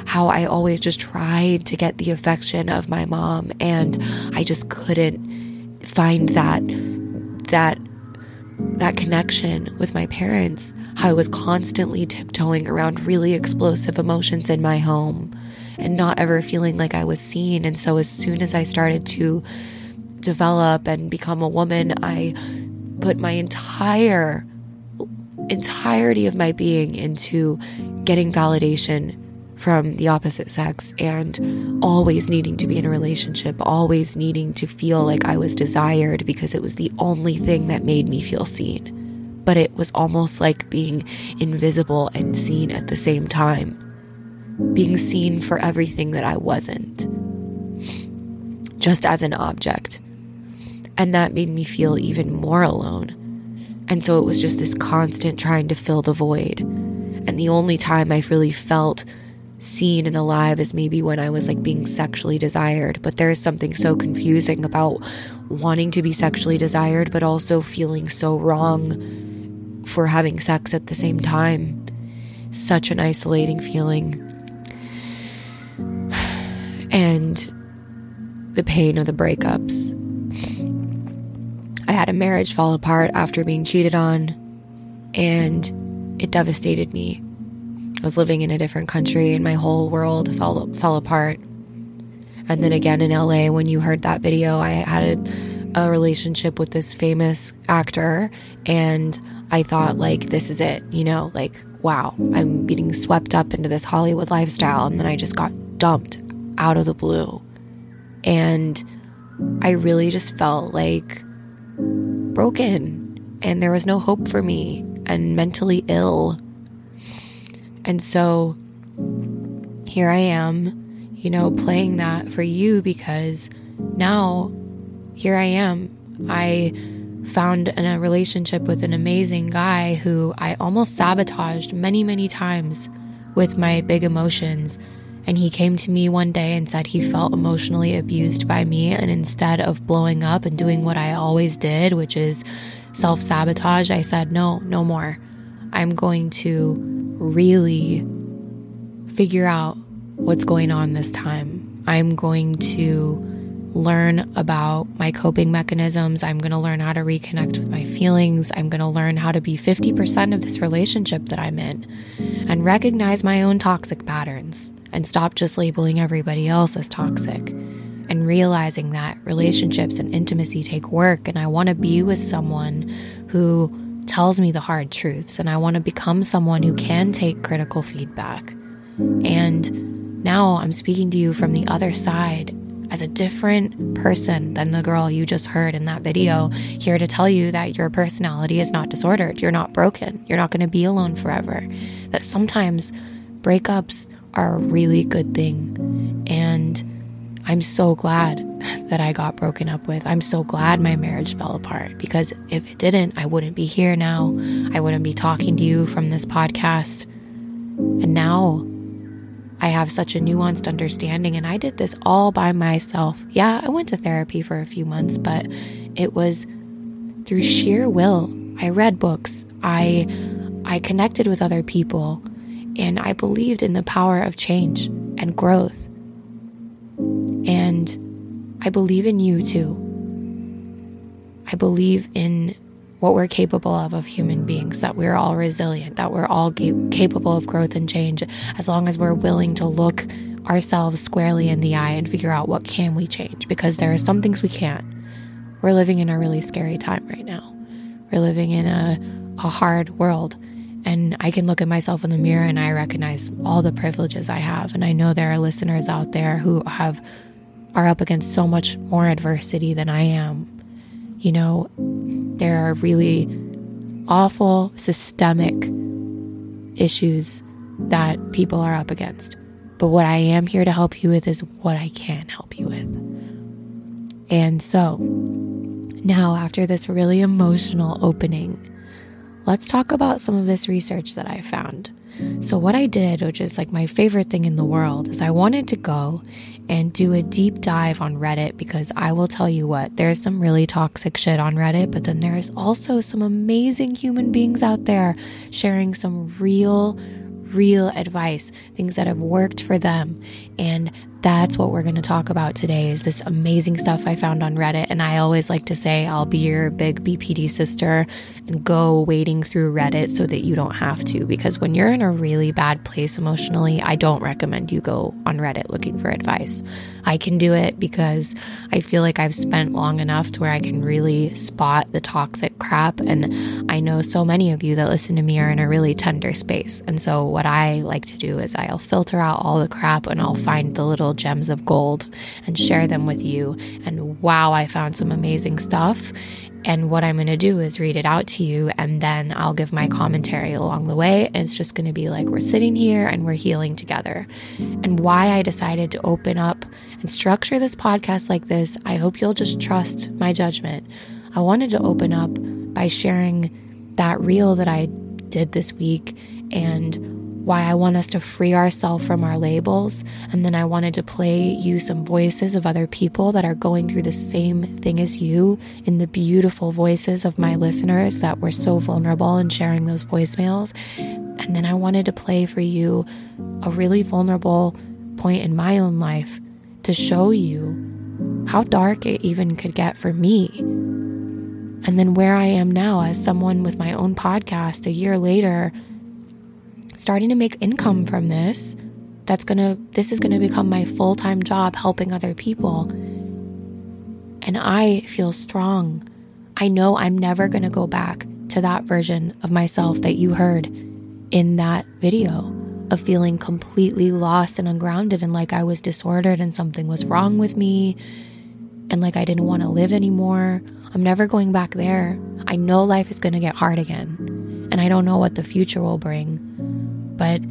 How I always just tried to get the affection of my mom and I just couldn't find that that that connection with my parents how i was constantly tiptoeing around really explosive emotions in my home and not ever feeling like i was seen. And so as soon as i started to develop and become a woman i put my entire entirety of my being into getting validation from the opposite sex and always needing to be in a relationship, always needing to feel like I was desired because it was the only thing that made me feel seen. But it was almost like being invisible and seen at the same time, being seen for everything that I wasn't, just as an object. And that made me feel even more alone. And so it was just this constant trying to fill the void. And the only time I really felt seen and alive as maybe when I was like being sexually desired. But there is something so confusing about wanting to be sexually desired, but also feeling so wrong for having sex at the same time. Such an isolating feeling. And the pain of the breakups. I had a marriage fall apart after being cheated on, and it devastated me I was living in a different country and my whole world fell fell apart. And then again in LA when you heard that video, I had a, a relationship with this famous actor and I thought like this is it, you know, like wow, I'm being swept up into this Hollywood lifestyle and then I just got dumped out of the blue. And I really just felt like broken and there was no hope for me and mentally ill and so here I am, you know, playing that for you because now here I am. I found in a relationship with an amazing guy who I almost sabotaged many, many times with my big emotions. And he came to me one day and said he felt emotionally abused by me. And instead of blowing up and doing what I always did, which is self sabotage, I said, no, no more. I'm going to really figure out what's going on this time. I'm going to learn about my coping mechanisms. I'm going to learn how to reconnect with my feelings. I'm going to learn how to be 50% of this relationship that I'm in and recognize my own toxic patterns and stop just labeling everybody else as toxic and realizing that relationships and intimacy take work. And I want to be with someone who tells me the hard truths, and I want to become someone who can take critical feedback. And now I'm speaking to you from the other side as a different person than the girl you just heard in that video, here to tell you that your personality is not disordered. You're not broken. You're not going to be alone forever. That sometimes breakups are a really good thing. And I'm so glad that I got broken up with. I'm so glad my marriage fell apart because if it didn't, I wouldn't be here now. I wouldn't be talking to you from this podcast. And now I have such a nuanced understanding, and I did this all by myself. Yeah, I went to therapy for a few months, but it was through sheer will. I read books. I I connected with other people, and I believed in the power of change and growth. And I believe in you too. I believe in what we're capable of of human beings, that we're all resilient, that we're all capable of growth and change as long as we're willing to look ourselves squarely in the eye and figure out what can we change because there are some things we can't. We're living in a really scary time right now. We're living in a, a hard world and I can look at myself in the mirror and I recognize all the privileges I have and I know there are listeners out there who have are up against so much more adversity than I am. You know, there are really awful systemic issues that people are up against. But what I am here to help you with is what I can help you with. And so, now after this really emotional opening, let's talk about some of this research that I found. So, what I did, which is like my favorite thing in the world, is I wanted to go and do a deep dive on Reddit because I will tell you what, there's some really toxic shit on Reddit, but then there's also some amazing human beings out there sharing some real, real advice, things that have worked for them. And that's what we're going to talk about today is this amazing stuff I found on Reddit. And I always like to say I'll be your big BPD sister and go wading through Reddit so that you don't have to. Because when you're in a really bad place emotionally, I don't recommend you go on Reddit looking for advice. I can do it because I feel like I've spent long enough to where I can really spot the toxic crap. And I know so many of you that listen to me are in a really tender space. And so what I like to do is I'll filter out all the crap and I'll find the little gems of gold and share them with you. And wow, I found some amazing stuff. And what I'm going to do is read it out to you, and then I'll give my commentary along the way. It's just going to be like we're sitting here and we're healing together. And why I decided to open up and structure this podcast like this, I hope you'll just trust my judgment. I wanted to open up by sharing that reel that I did this week and why I want us to free ourselves from our labels. And then I wanted to play you some voices of other people that are going through the same thing as you in the beautiful voices of my listeners that were so vulnerable in sharing those voicemails. And then I wanted to play for you a really vulnerable point in my own life to show you how dark it even could get for me. And then where I am now as someone with my own podcast a year later starting to make income from mm. this. That's to, this is going to become my full time job helping other people. And I feel strong. I know I'm never going to go back to that version of myself that you heard in that video of feeling completely lost and ungrounded and like I was disordered and something was wrong with me and like I didn't want to live anymore. I'm never going back there. I know life is going to get hard again, and I don't know what the future will bring but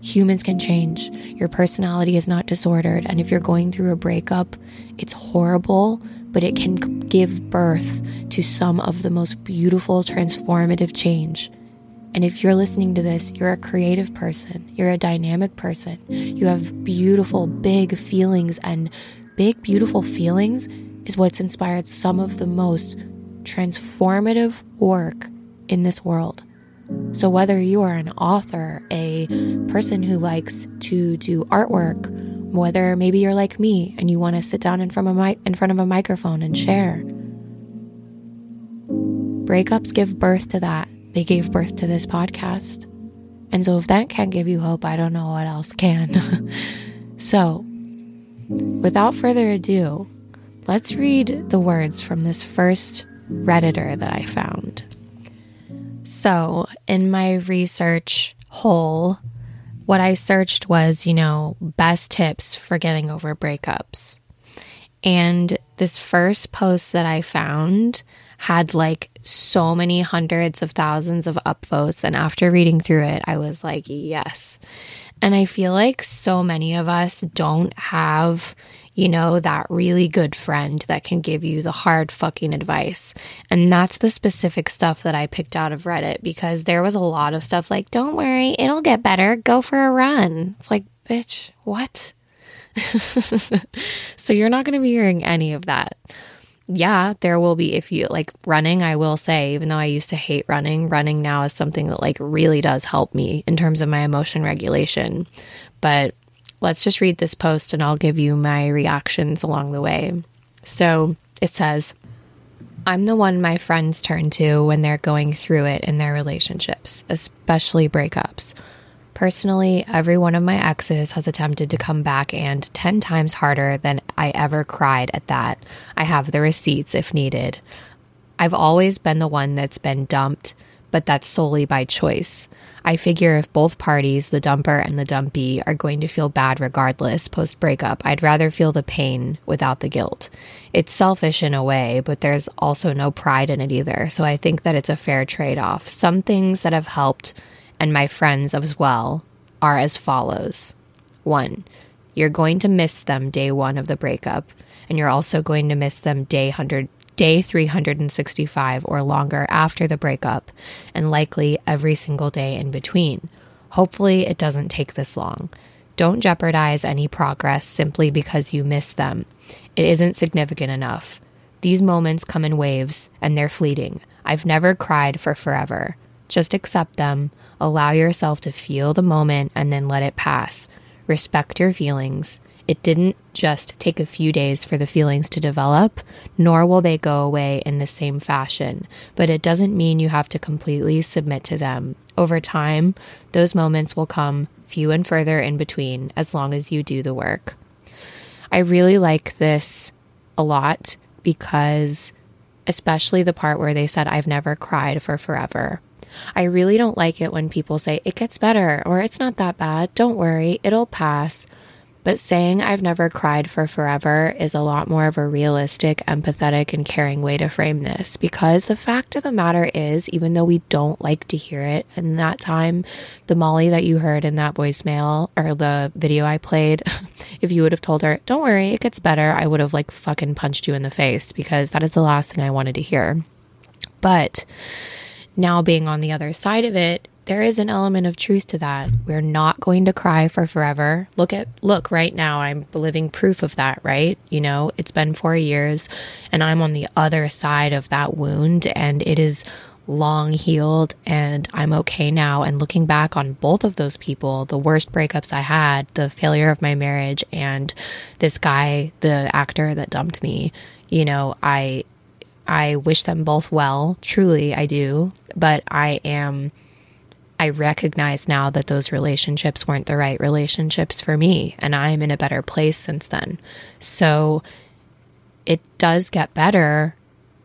humans can change. Your personality is not disordered. And if you're going through a breakup, it's horrible, but it can give birth to some of the most beautiful, transformative change. And if you're listening to this, you're a creative person, you're a dynamic person, you have beautiful, big feelings, and big, beautiful feelings is what's inspired some of the most transformative work in this world. So, whether you are an author, a person who likes to do artwork, whether maybe you're like me and you want to sit down in front of a mic- in front of a microphone and share, breakups give birth to that. They gave birth to this podcast. And so, if that can't give you hope, I don't know what else can. so, without further ado, let's read the words from this first Redditor that I found. So, in my research hole, what I searched was, you know, best tips for getting over breakups. And this first post that I found had like so many hundreds of thousands of upvotes. And after reading through it, I was like, yes. And I feel like so many of us don't have, you know, that really good friend that can give you the hard fucking advice. And that's the specific stuff that I picked out of Reddit because there was a lot of stuff like, don't worry, it'll get better. Go for a run. It's like, bitch, what? so you're not going to be hearing any of that. Yeah, there will be if you like running, I will say, even though I used to hate running, running now is something that like really does help me in terms of my emotion regulation. But let's just read this post and I'll give you my reactions along the way. So it says, I'm the one my friends turn to when they're going through it in their relationships, especially breakups. Personally, every one of my exes has attempted to come back and 10 times harder than I ever cried at that. I have the receipts if needed. I've always been the one that's been dumped, but that's solely by choice. I figure if both parties, the dumper and the dumpy, are going to feel bad regardless post breakup, I'd rather feel the pain without the guilt. It's selfish in a way, but there's also no pride in it either. So I think that it's a fair trade off. Some things that have helped and my friends as well are as follows. One, you're going to miss them day one of the breakup, and you're also going to miss them day 100, day 365 or longer after the breakup, and likely every single day in between. Hopefully, it doesn't take this long. Don't jeopardize any progress simply because you miss them. It isn't significant enough. These moments come in waves, and they're fleeting. I've never cried for forever. Just accept them, allow yourself to feel the moment, and then let it pass. Respect your feelings. It didn't just take a few days for the feelings to develop, nor will they go away in the same fashion, but it doesn't mean you have to completely submit to them. Over time, those moments will come few and further in between as long as you do the work. I really like this a lot because, especially the part where they said, I've never cried for forever. I really don't like it when people say, it gets better or it's not that bad. Don't worry, it'll pass. But saying I've never cried for forever is a lot more of a realistic, empathetic, and caring way to frame this because the fact of the matter is, even though we don't like to hear it, in that time, the Molly that you heard in that voicemail or the video I played, if you would have told her, don't worry, it gets better, I would have like fucking punched you in the face because that is the last thing I wanted to hear. But now, being on the other side of it, there is an element of truth to that. We're not going to cry for forever. Look at, look, right now, I'm living proof of that, right? You know, it's been four years and I'm on the other side of that wound and it is long healed and I'm okay now. And looking back on both of those people, the worst breakups I had, the failure of my marriage, and this guy, the actor that dumped me, you know, I I wish them both well. Truly, I do. But I am, I recognize now that those relationships weren't the right relationships for me. And I'm in a better place since then. So it does get better.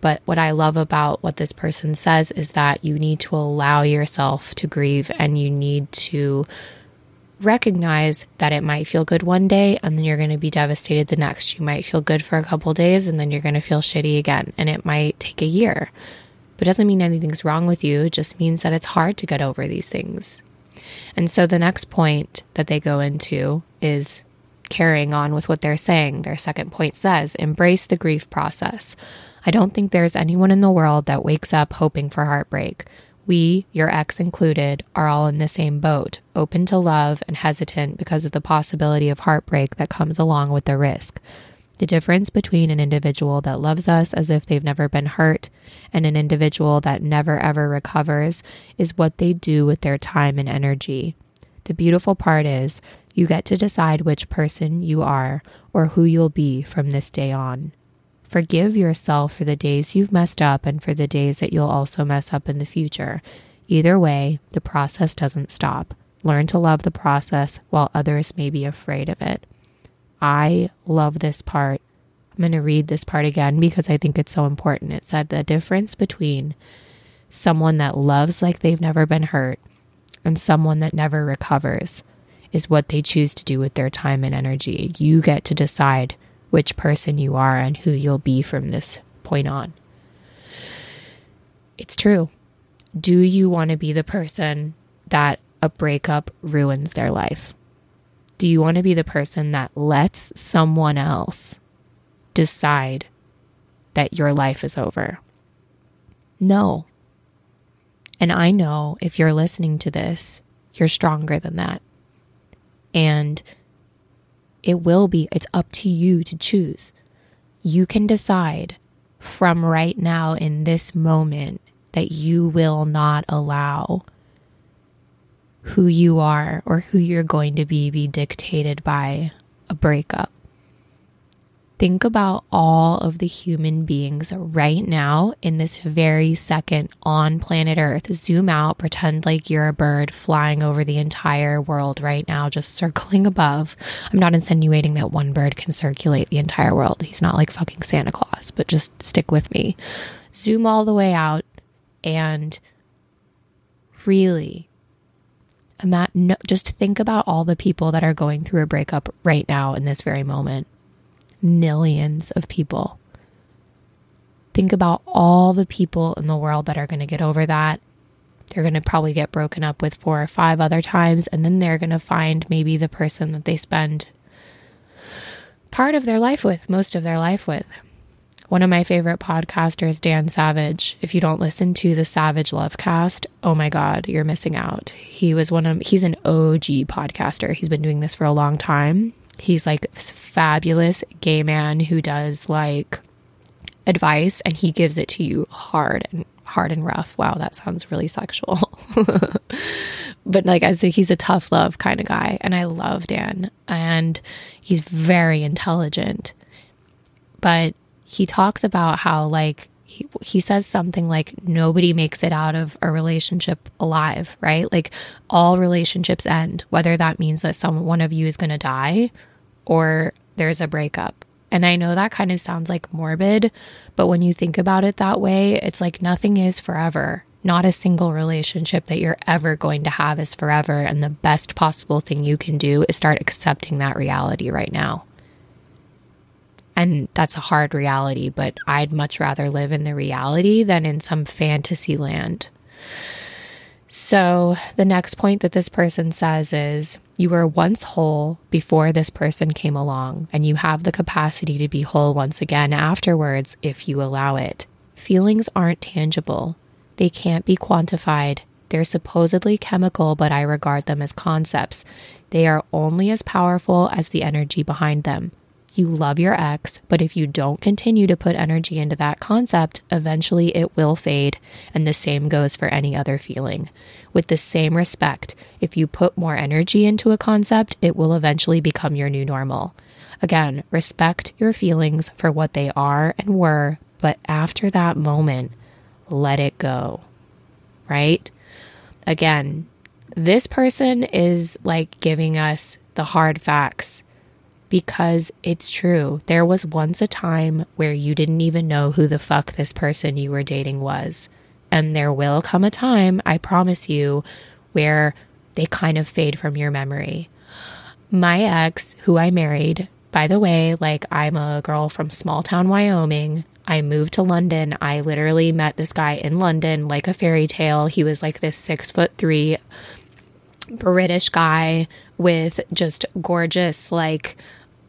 But what I love about what this person says is that you need to allow yourself to grieve and you need to recognize that it might feel good one day and then you're going to be devastated the next. You might feel good for a couple days and then you're going to feel shitty again. And it might take a year. But doesn't mean anything's wrong with you. It just means that it's hard to get over these things. And so the next point that they go into is carrying on with what they're saying. Their second point says, embrace the grief process. I don't think there's anyone in the world that wakes up hoping for heartbreak. We, your ex included, are all in the same boat, open to love and hesitant because of the possibility of heartbreak that comes along with the risk. The difference between an individual that loves us as if they've never been hurt and an individual that never ever recovers is what they do with their time and energy. The beautiful part is you get to decide which person you are or who you'll be from this day on. Forgive yourself for the days you've messed up and for the days that you'll also mess up in the future. Either way, the process doesn't stop. Learn to love the process while others may be afraid of it. I love this part. I'm going to read this part again because I think it's so important. It said the difference between someone that loves like they've never been hurt and someone that never recovers is what they choose to do with their time and energy. You get to decide which person you are and who you'll be from this point on. it's true. Do you want to be the person that a breakup ruins their life? Do you want to be the person that lets someone else decide that your life is over? No. And I know if you're listening to this, you're stronger than that. And it will be, it's up to you to choose. You can decide from right now in this moment that you will not allow who you are or who you're going to be be dictated by a breakup. Think about all of the human beings right now in this very second on planet Earth. Zoom out, pretend like you're a bird flying over the entire world right now, just circling above. I'm not insinuating that one bird can circulate the entire world. He's not like fucking Santa Claus, but just stick with me. Zoom all the way out and really no, just think about all the people that are going through a breakup right now in this very moment millions of people. Think about all the people in the world that are going to get over that. They're going to probably get broken up with four or five other times, and then they're going to find maybe the person that they spend part of their life with, most of their life with. One of my favorite podcasters, Dan Savage. If you don't listen to the Savage Love Cast, oh my God, you're missing out. He was one of, he's an OG podcaster. He's been doing this for a long time. He's like this fabulous gay man who does like advice and he gives it to you hard and hard and rough. Wow, that sounds really sexual. but like I say, he's a tough love kind of guy. And I love Dan. And he's very intelligent. But he talks about how like he, he says something like nobody makes it out of a relationship alive, right? Like all relationships end, whether that means that some one of you is going to die or there's a breakup. And I know that kind of sounds like morbid, but when you think about it that way, it's like nothing is forever. Not a single relationship that you're ever going to have is forever. And the best possible thing you can do is start accepting that reality right now. And that's a hard reality, but I'd much rather live in the reality than in some fantasy land. So, the next point that this person says is you were once whole before this person came along, and you have the capacity to be whole once again afterwards if you allow it. Feelings aren't tangible, they can't be quantified. They're supposedly chemical, but I regard them as concepts. They are only as powerful as the energy behind them. You love your ex, but if you don't continue to put energy into that concept, eventually it will fade, and the same goes for any other feeling. With the same respect, if you put more energy into a concept, it will eventually become your new normal. Again, respect your feelings for what they are and were, but after that moment, let it go. Right? Again, this person is like giving us the hard facts because it's true. There was once a time where you didn't even know who the fuck this person you were dating was. And there will come a time, I promise you, where they kind of fade from your memory. My ex, who I married, by the way, like I'm a girl from small town Wyoming. I moved to London. I literally met this guy in London like a fairy tale. He was like this six foot three British guy with just gorgeous, like,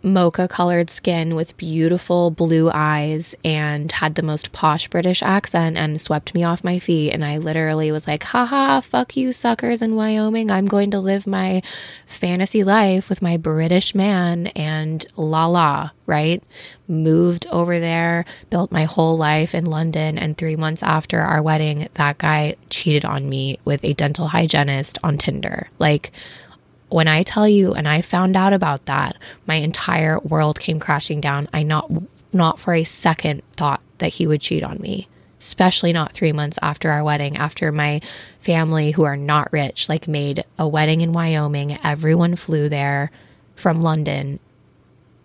mocha colored skin with beautiful blue eyes and had the most posh British accent and swept me off my feet. And I literally was like, haha, fuck you suckers in Wyoming. I'm going to live my fantasy life with my British man and la la, right? Moved over there, built my whole life in London. And three months after our wedding, that guy cheated on me with a dental hygienist on Tinder. Like, when I tell you, and I found out about that, my entire world came crashing down. I not not for a second thought that he would cheat on me, especially not three months after our wedding, after my family, who are not rich, like made a wedding in Wyoming. Everyone flew there from London.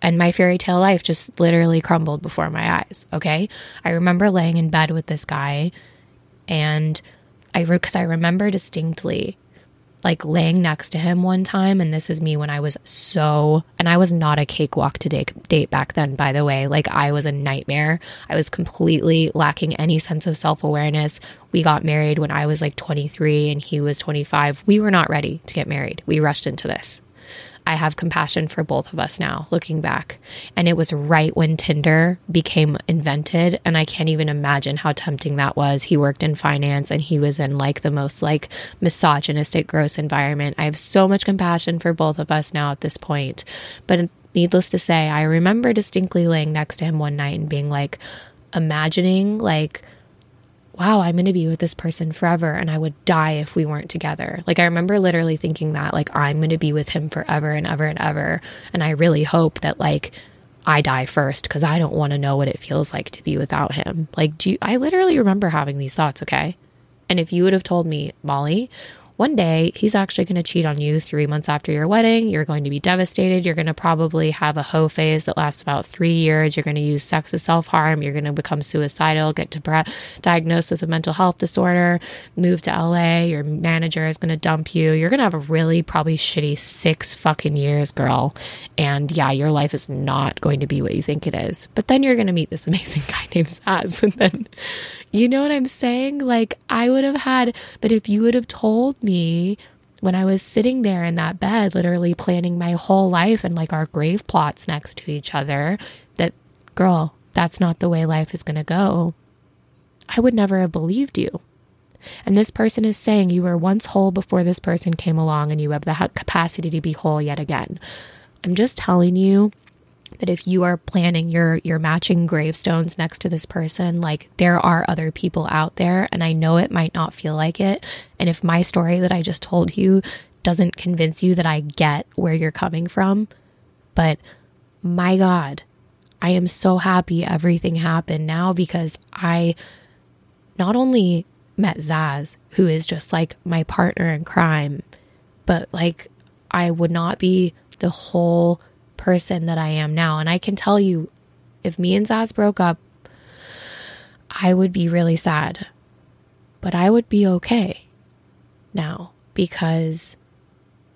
And my fairy tale life just literally crumbled before my eyes. Okay. I remember laying in bed with this guy, and I, because I remember distinctly like laying next to him one time. And this is me when I was so, and I was not a cakewalk to date, date back then, by the way. Like I was a nightmare. I was completely lacking any sense of self awareness. We got married when I was like 23 and he was 25. We were not ready to get married. We rushed into this. I have compassion for both of us now, looking back. And it was right when Tinder became invented. And I can't even imagine how tempting that was. He worked in finance and he was in like the most like misogynistic, gross environment. I have so much compassion for both of us now at this point. But needless to say, I remember distinctly laying next to him one night and being like, imagining like, wow, I'm going to be with this person forever and I would die if we weren't together. Like, I remember literally thinking that, like, I'm going to be with him forever and ever and ever. And I really hope that, like, I die first because I don't want to know what it feels like to be without him. Like, do you, I literally remember having these thoughts, okay? And if you would have told me, Molly, one day he's actually going to cheat on you three months after your wedding. You're going to be devastated. You're going to probably have a hoe phase that lasts about three years. You're going to use sex as self harm. You're going to become suicidal, get depre- diagnosed with a mental health disorder, move to LA. Your manager is going to dump you. You're going to have a really probably shitty six fucking years, girl. And yeah, your life is not going to be what you think it is. But then you're going to meet this amazing guy named Zaz. And then, you know what I'm saying? Like, I would have had, but if you would have told me, me when I was sitting there in that bed, literally planning my whole life and like our grave plots next to each other, that girl, that's not the way life is going to go. I would never have believed you. And this person is saying you were once whole before this person came along and you have the capacity to be whole yet again. I'm just telling you that if you are planning your your matching gravestones next to this person like there are other people out there and I know it might not feel like it. And if my story that I just told you doesn't convince you that I get where you're coming from but my god I am so happy everything happened now because I not only met Zaz who is just like my partner in crime but like I would not be the whole person that I am now. And I can tell you, if me and Zaz broke up, I would be really sad. But I would be okay now because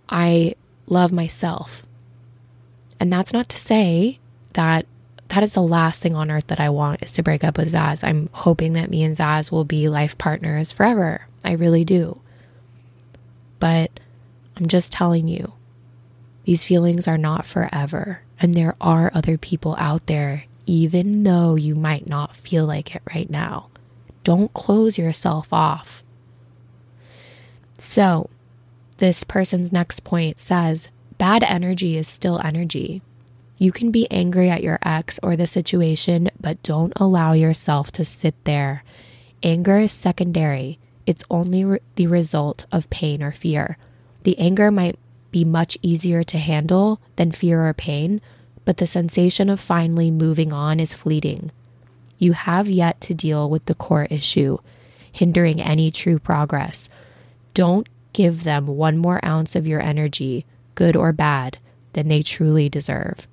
I love myself. And that's not to say that that is the last thing on earth that I want is to break up with Zaz. I'm hoping that me and Zaz will be life partners forever. I really do. But I'm just telling you, these feelings are not forever, and there are other people out there, even though you might not feel like it right now. Don't close yourself off. So, this person's next point says bad energy is still energy. You can be angry at your ex or the situation, but don't allow yourself to sit there. Anger is secondary, it's only re- the result of pain or fear. The anger might be much easier to handle than fear or pain, but the sensation of finally moving on is fleeting. You have yet to deal with the core issue, hindering any true progress. Don't give them one more ounce of your energy, good or bad, than they truly deserve.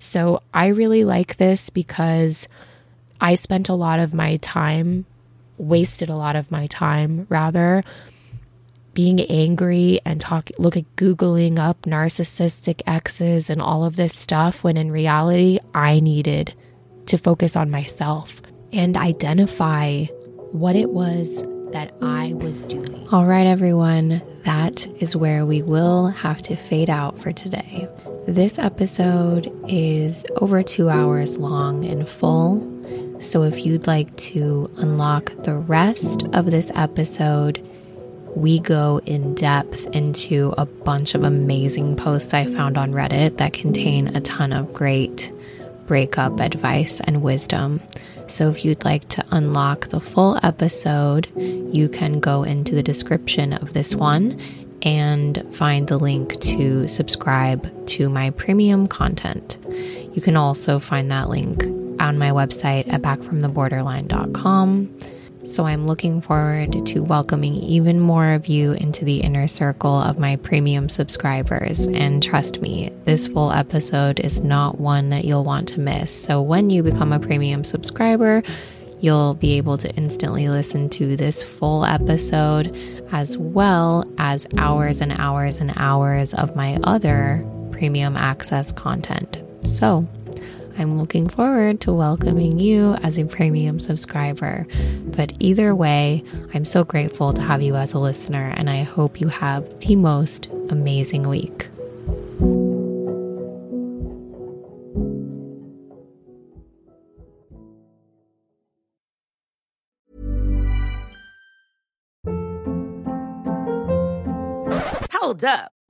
So I really like this because I spent a lot of my time, wasted a lot of my time rather, being angry and talk look at googling up narcissistic exes and all of this stuff when in reality I needed to focus on myself and identify what it was that I was doing. All right everyone, that is where we will have to fade out for today. This episode is over 2 hours long in full. So if you'd like to unlock the rest of this episode, we go in depth into a bunch of amazing posts I found on Reddit that contain a ton of great breakup advice and wisdom. So, if you'd like to unlock the full episode, you can go into the description of this one and find the link to subscribe to my premium content. You can also find that link on my website at backfromtheborderline.com. So I'm looking forward to welcoming even more of you into the inner circle of my premium subscribers. And trust me, this full episode is not one that you'll want to miss. So when you become a premium subscriber, you'll be able to instantly listen to this full episode as well as hours and hours and hours of my other premium access content. So, I'm looking forward to welcoming you as a premium subscriber. But either way, I'm so grateful to have you as a listener, and I hope you have the most amazing week. Hold up.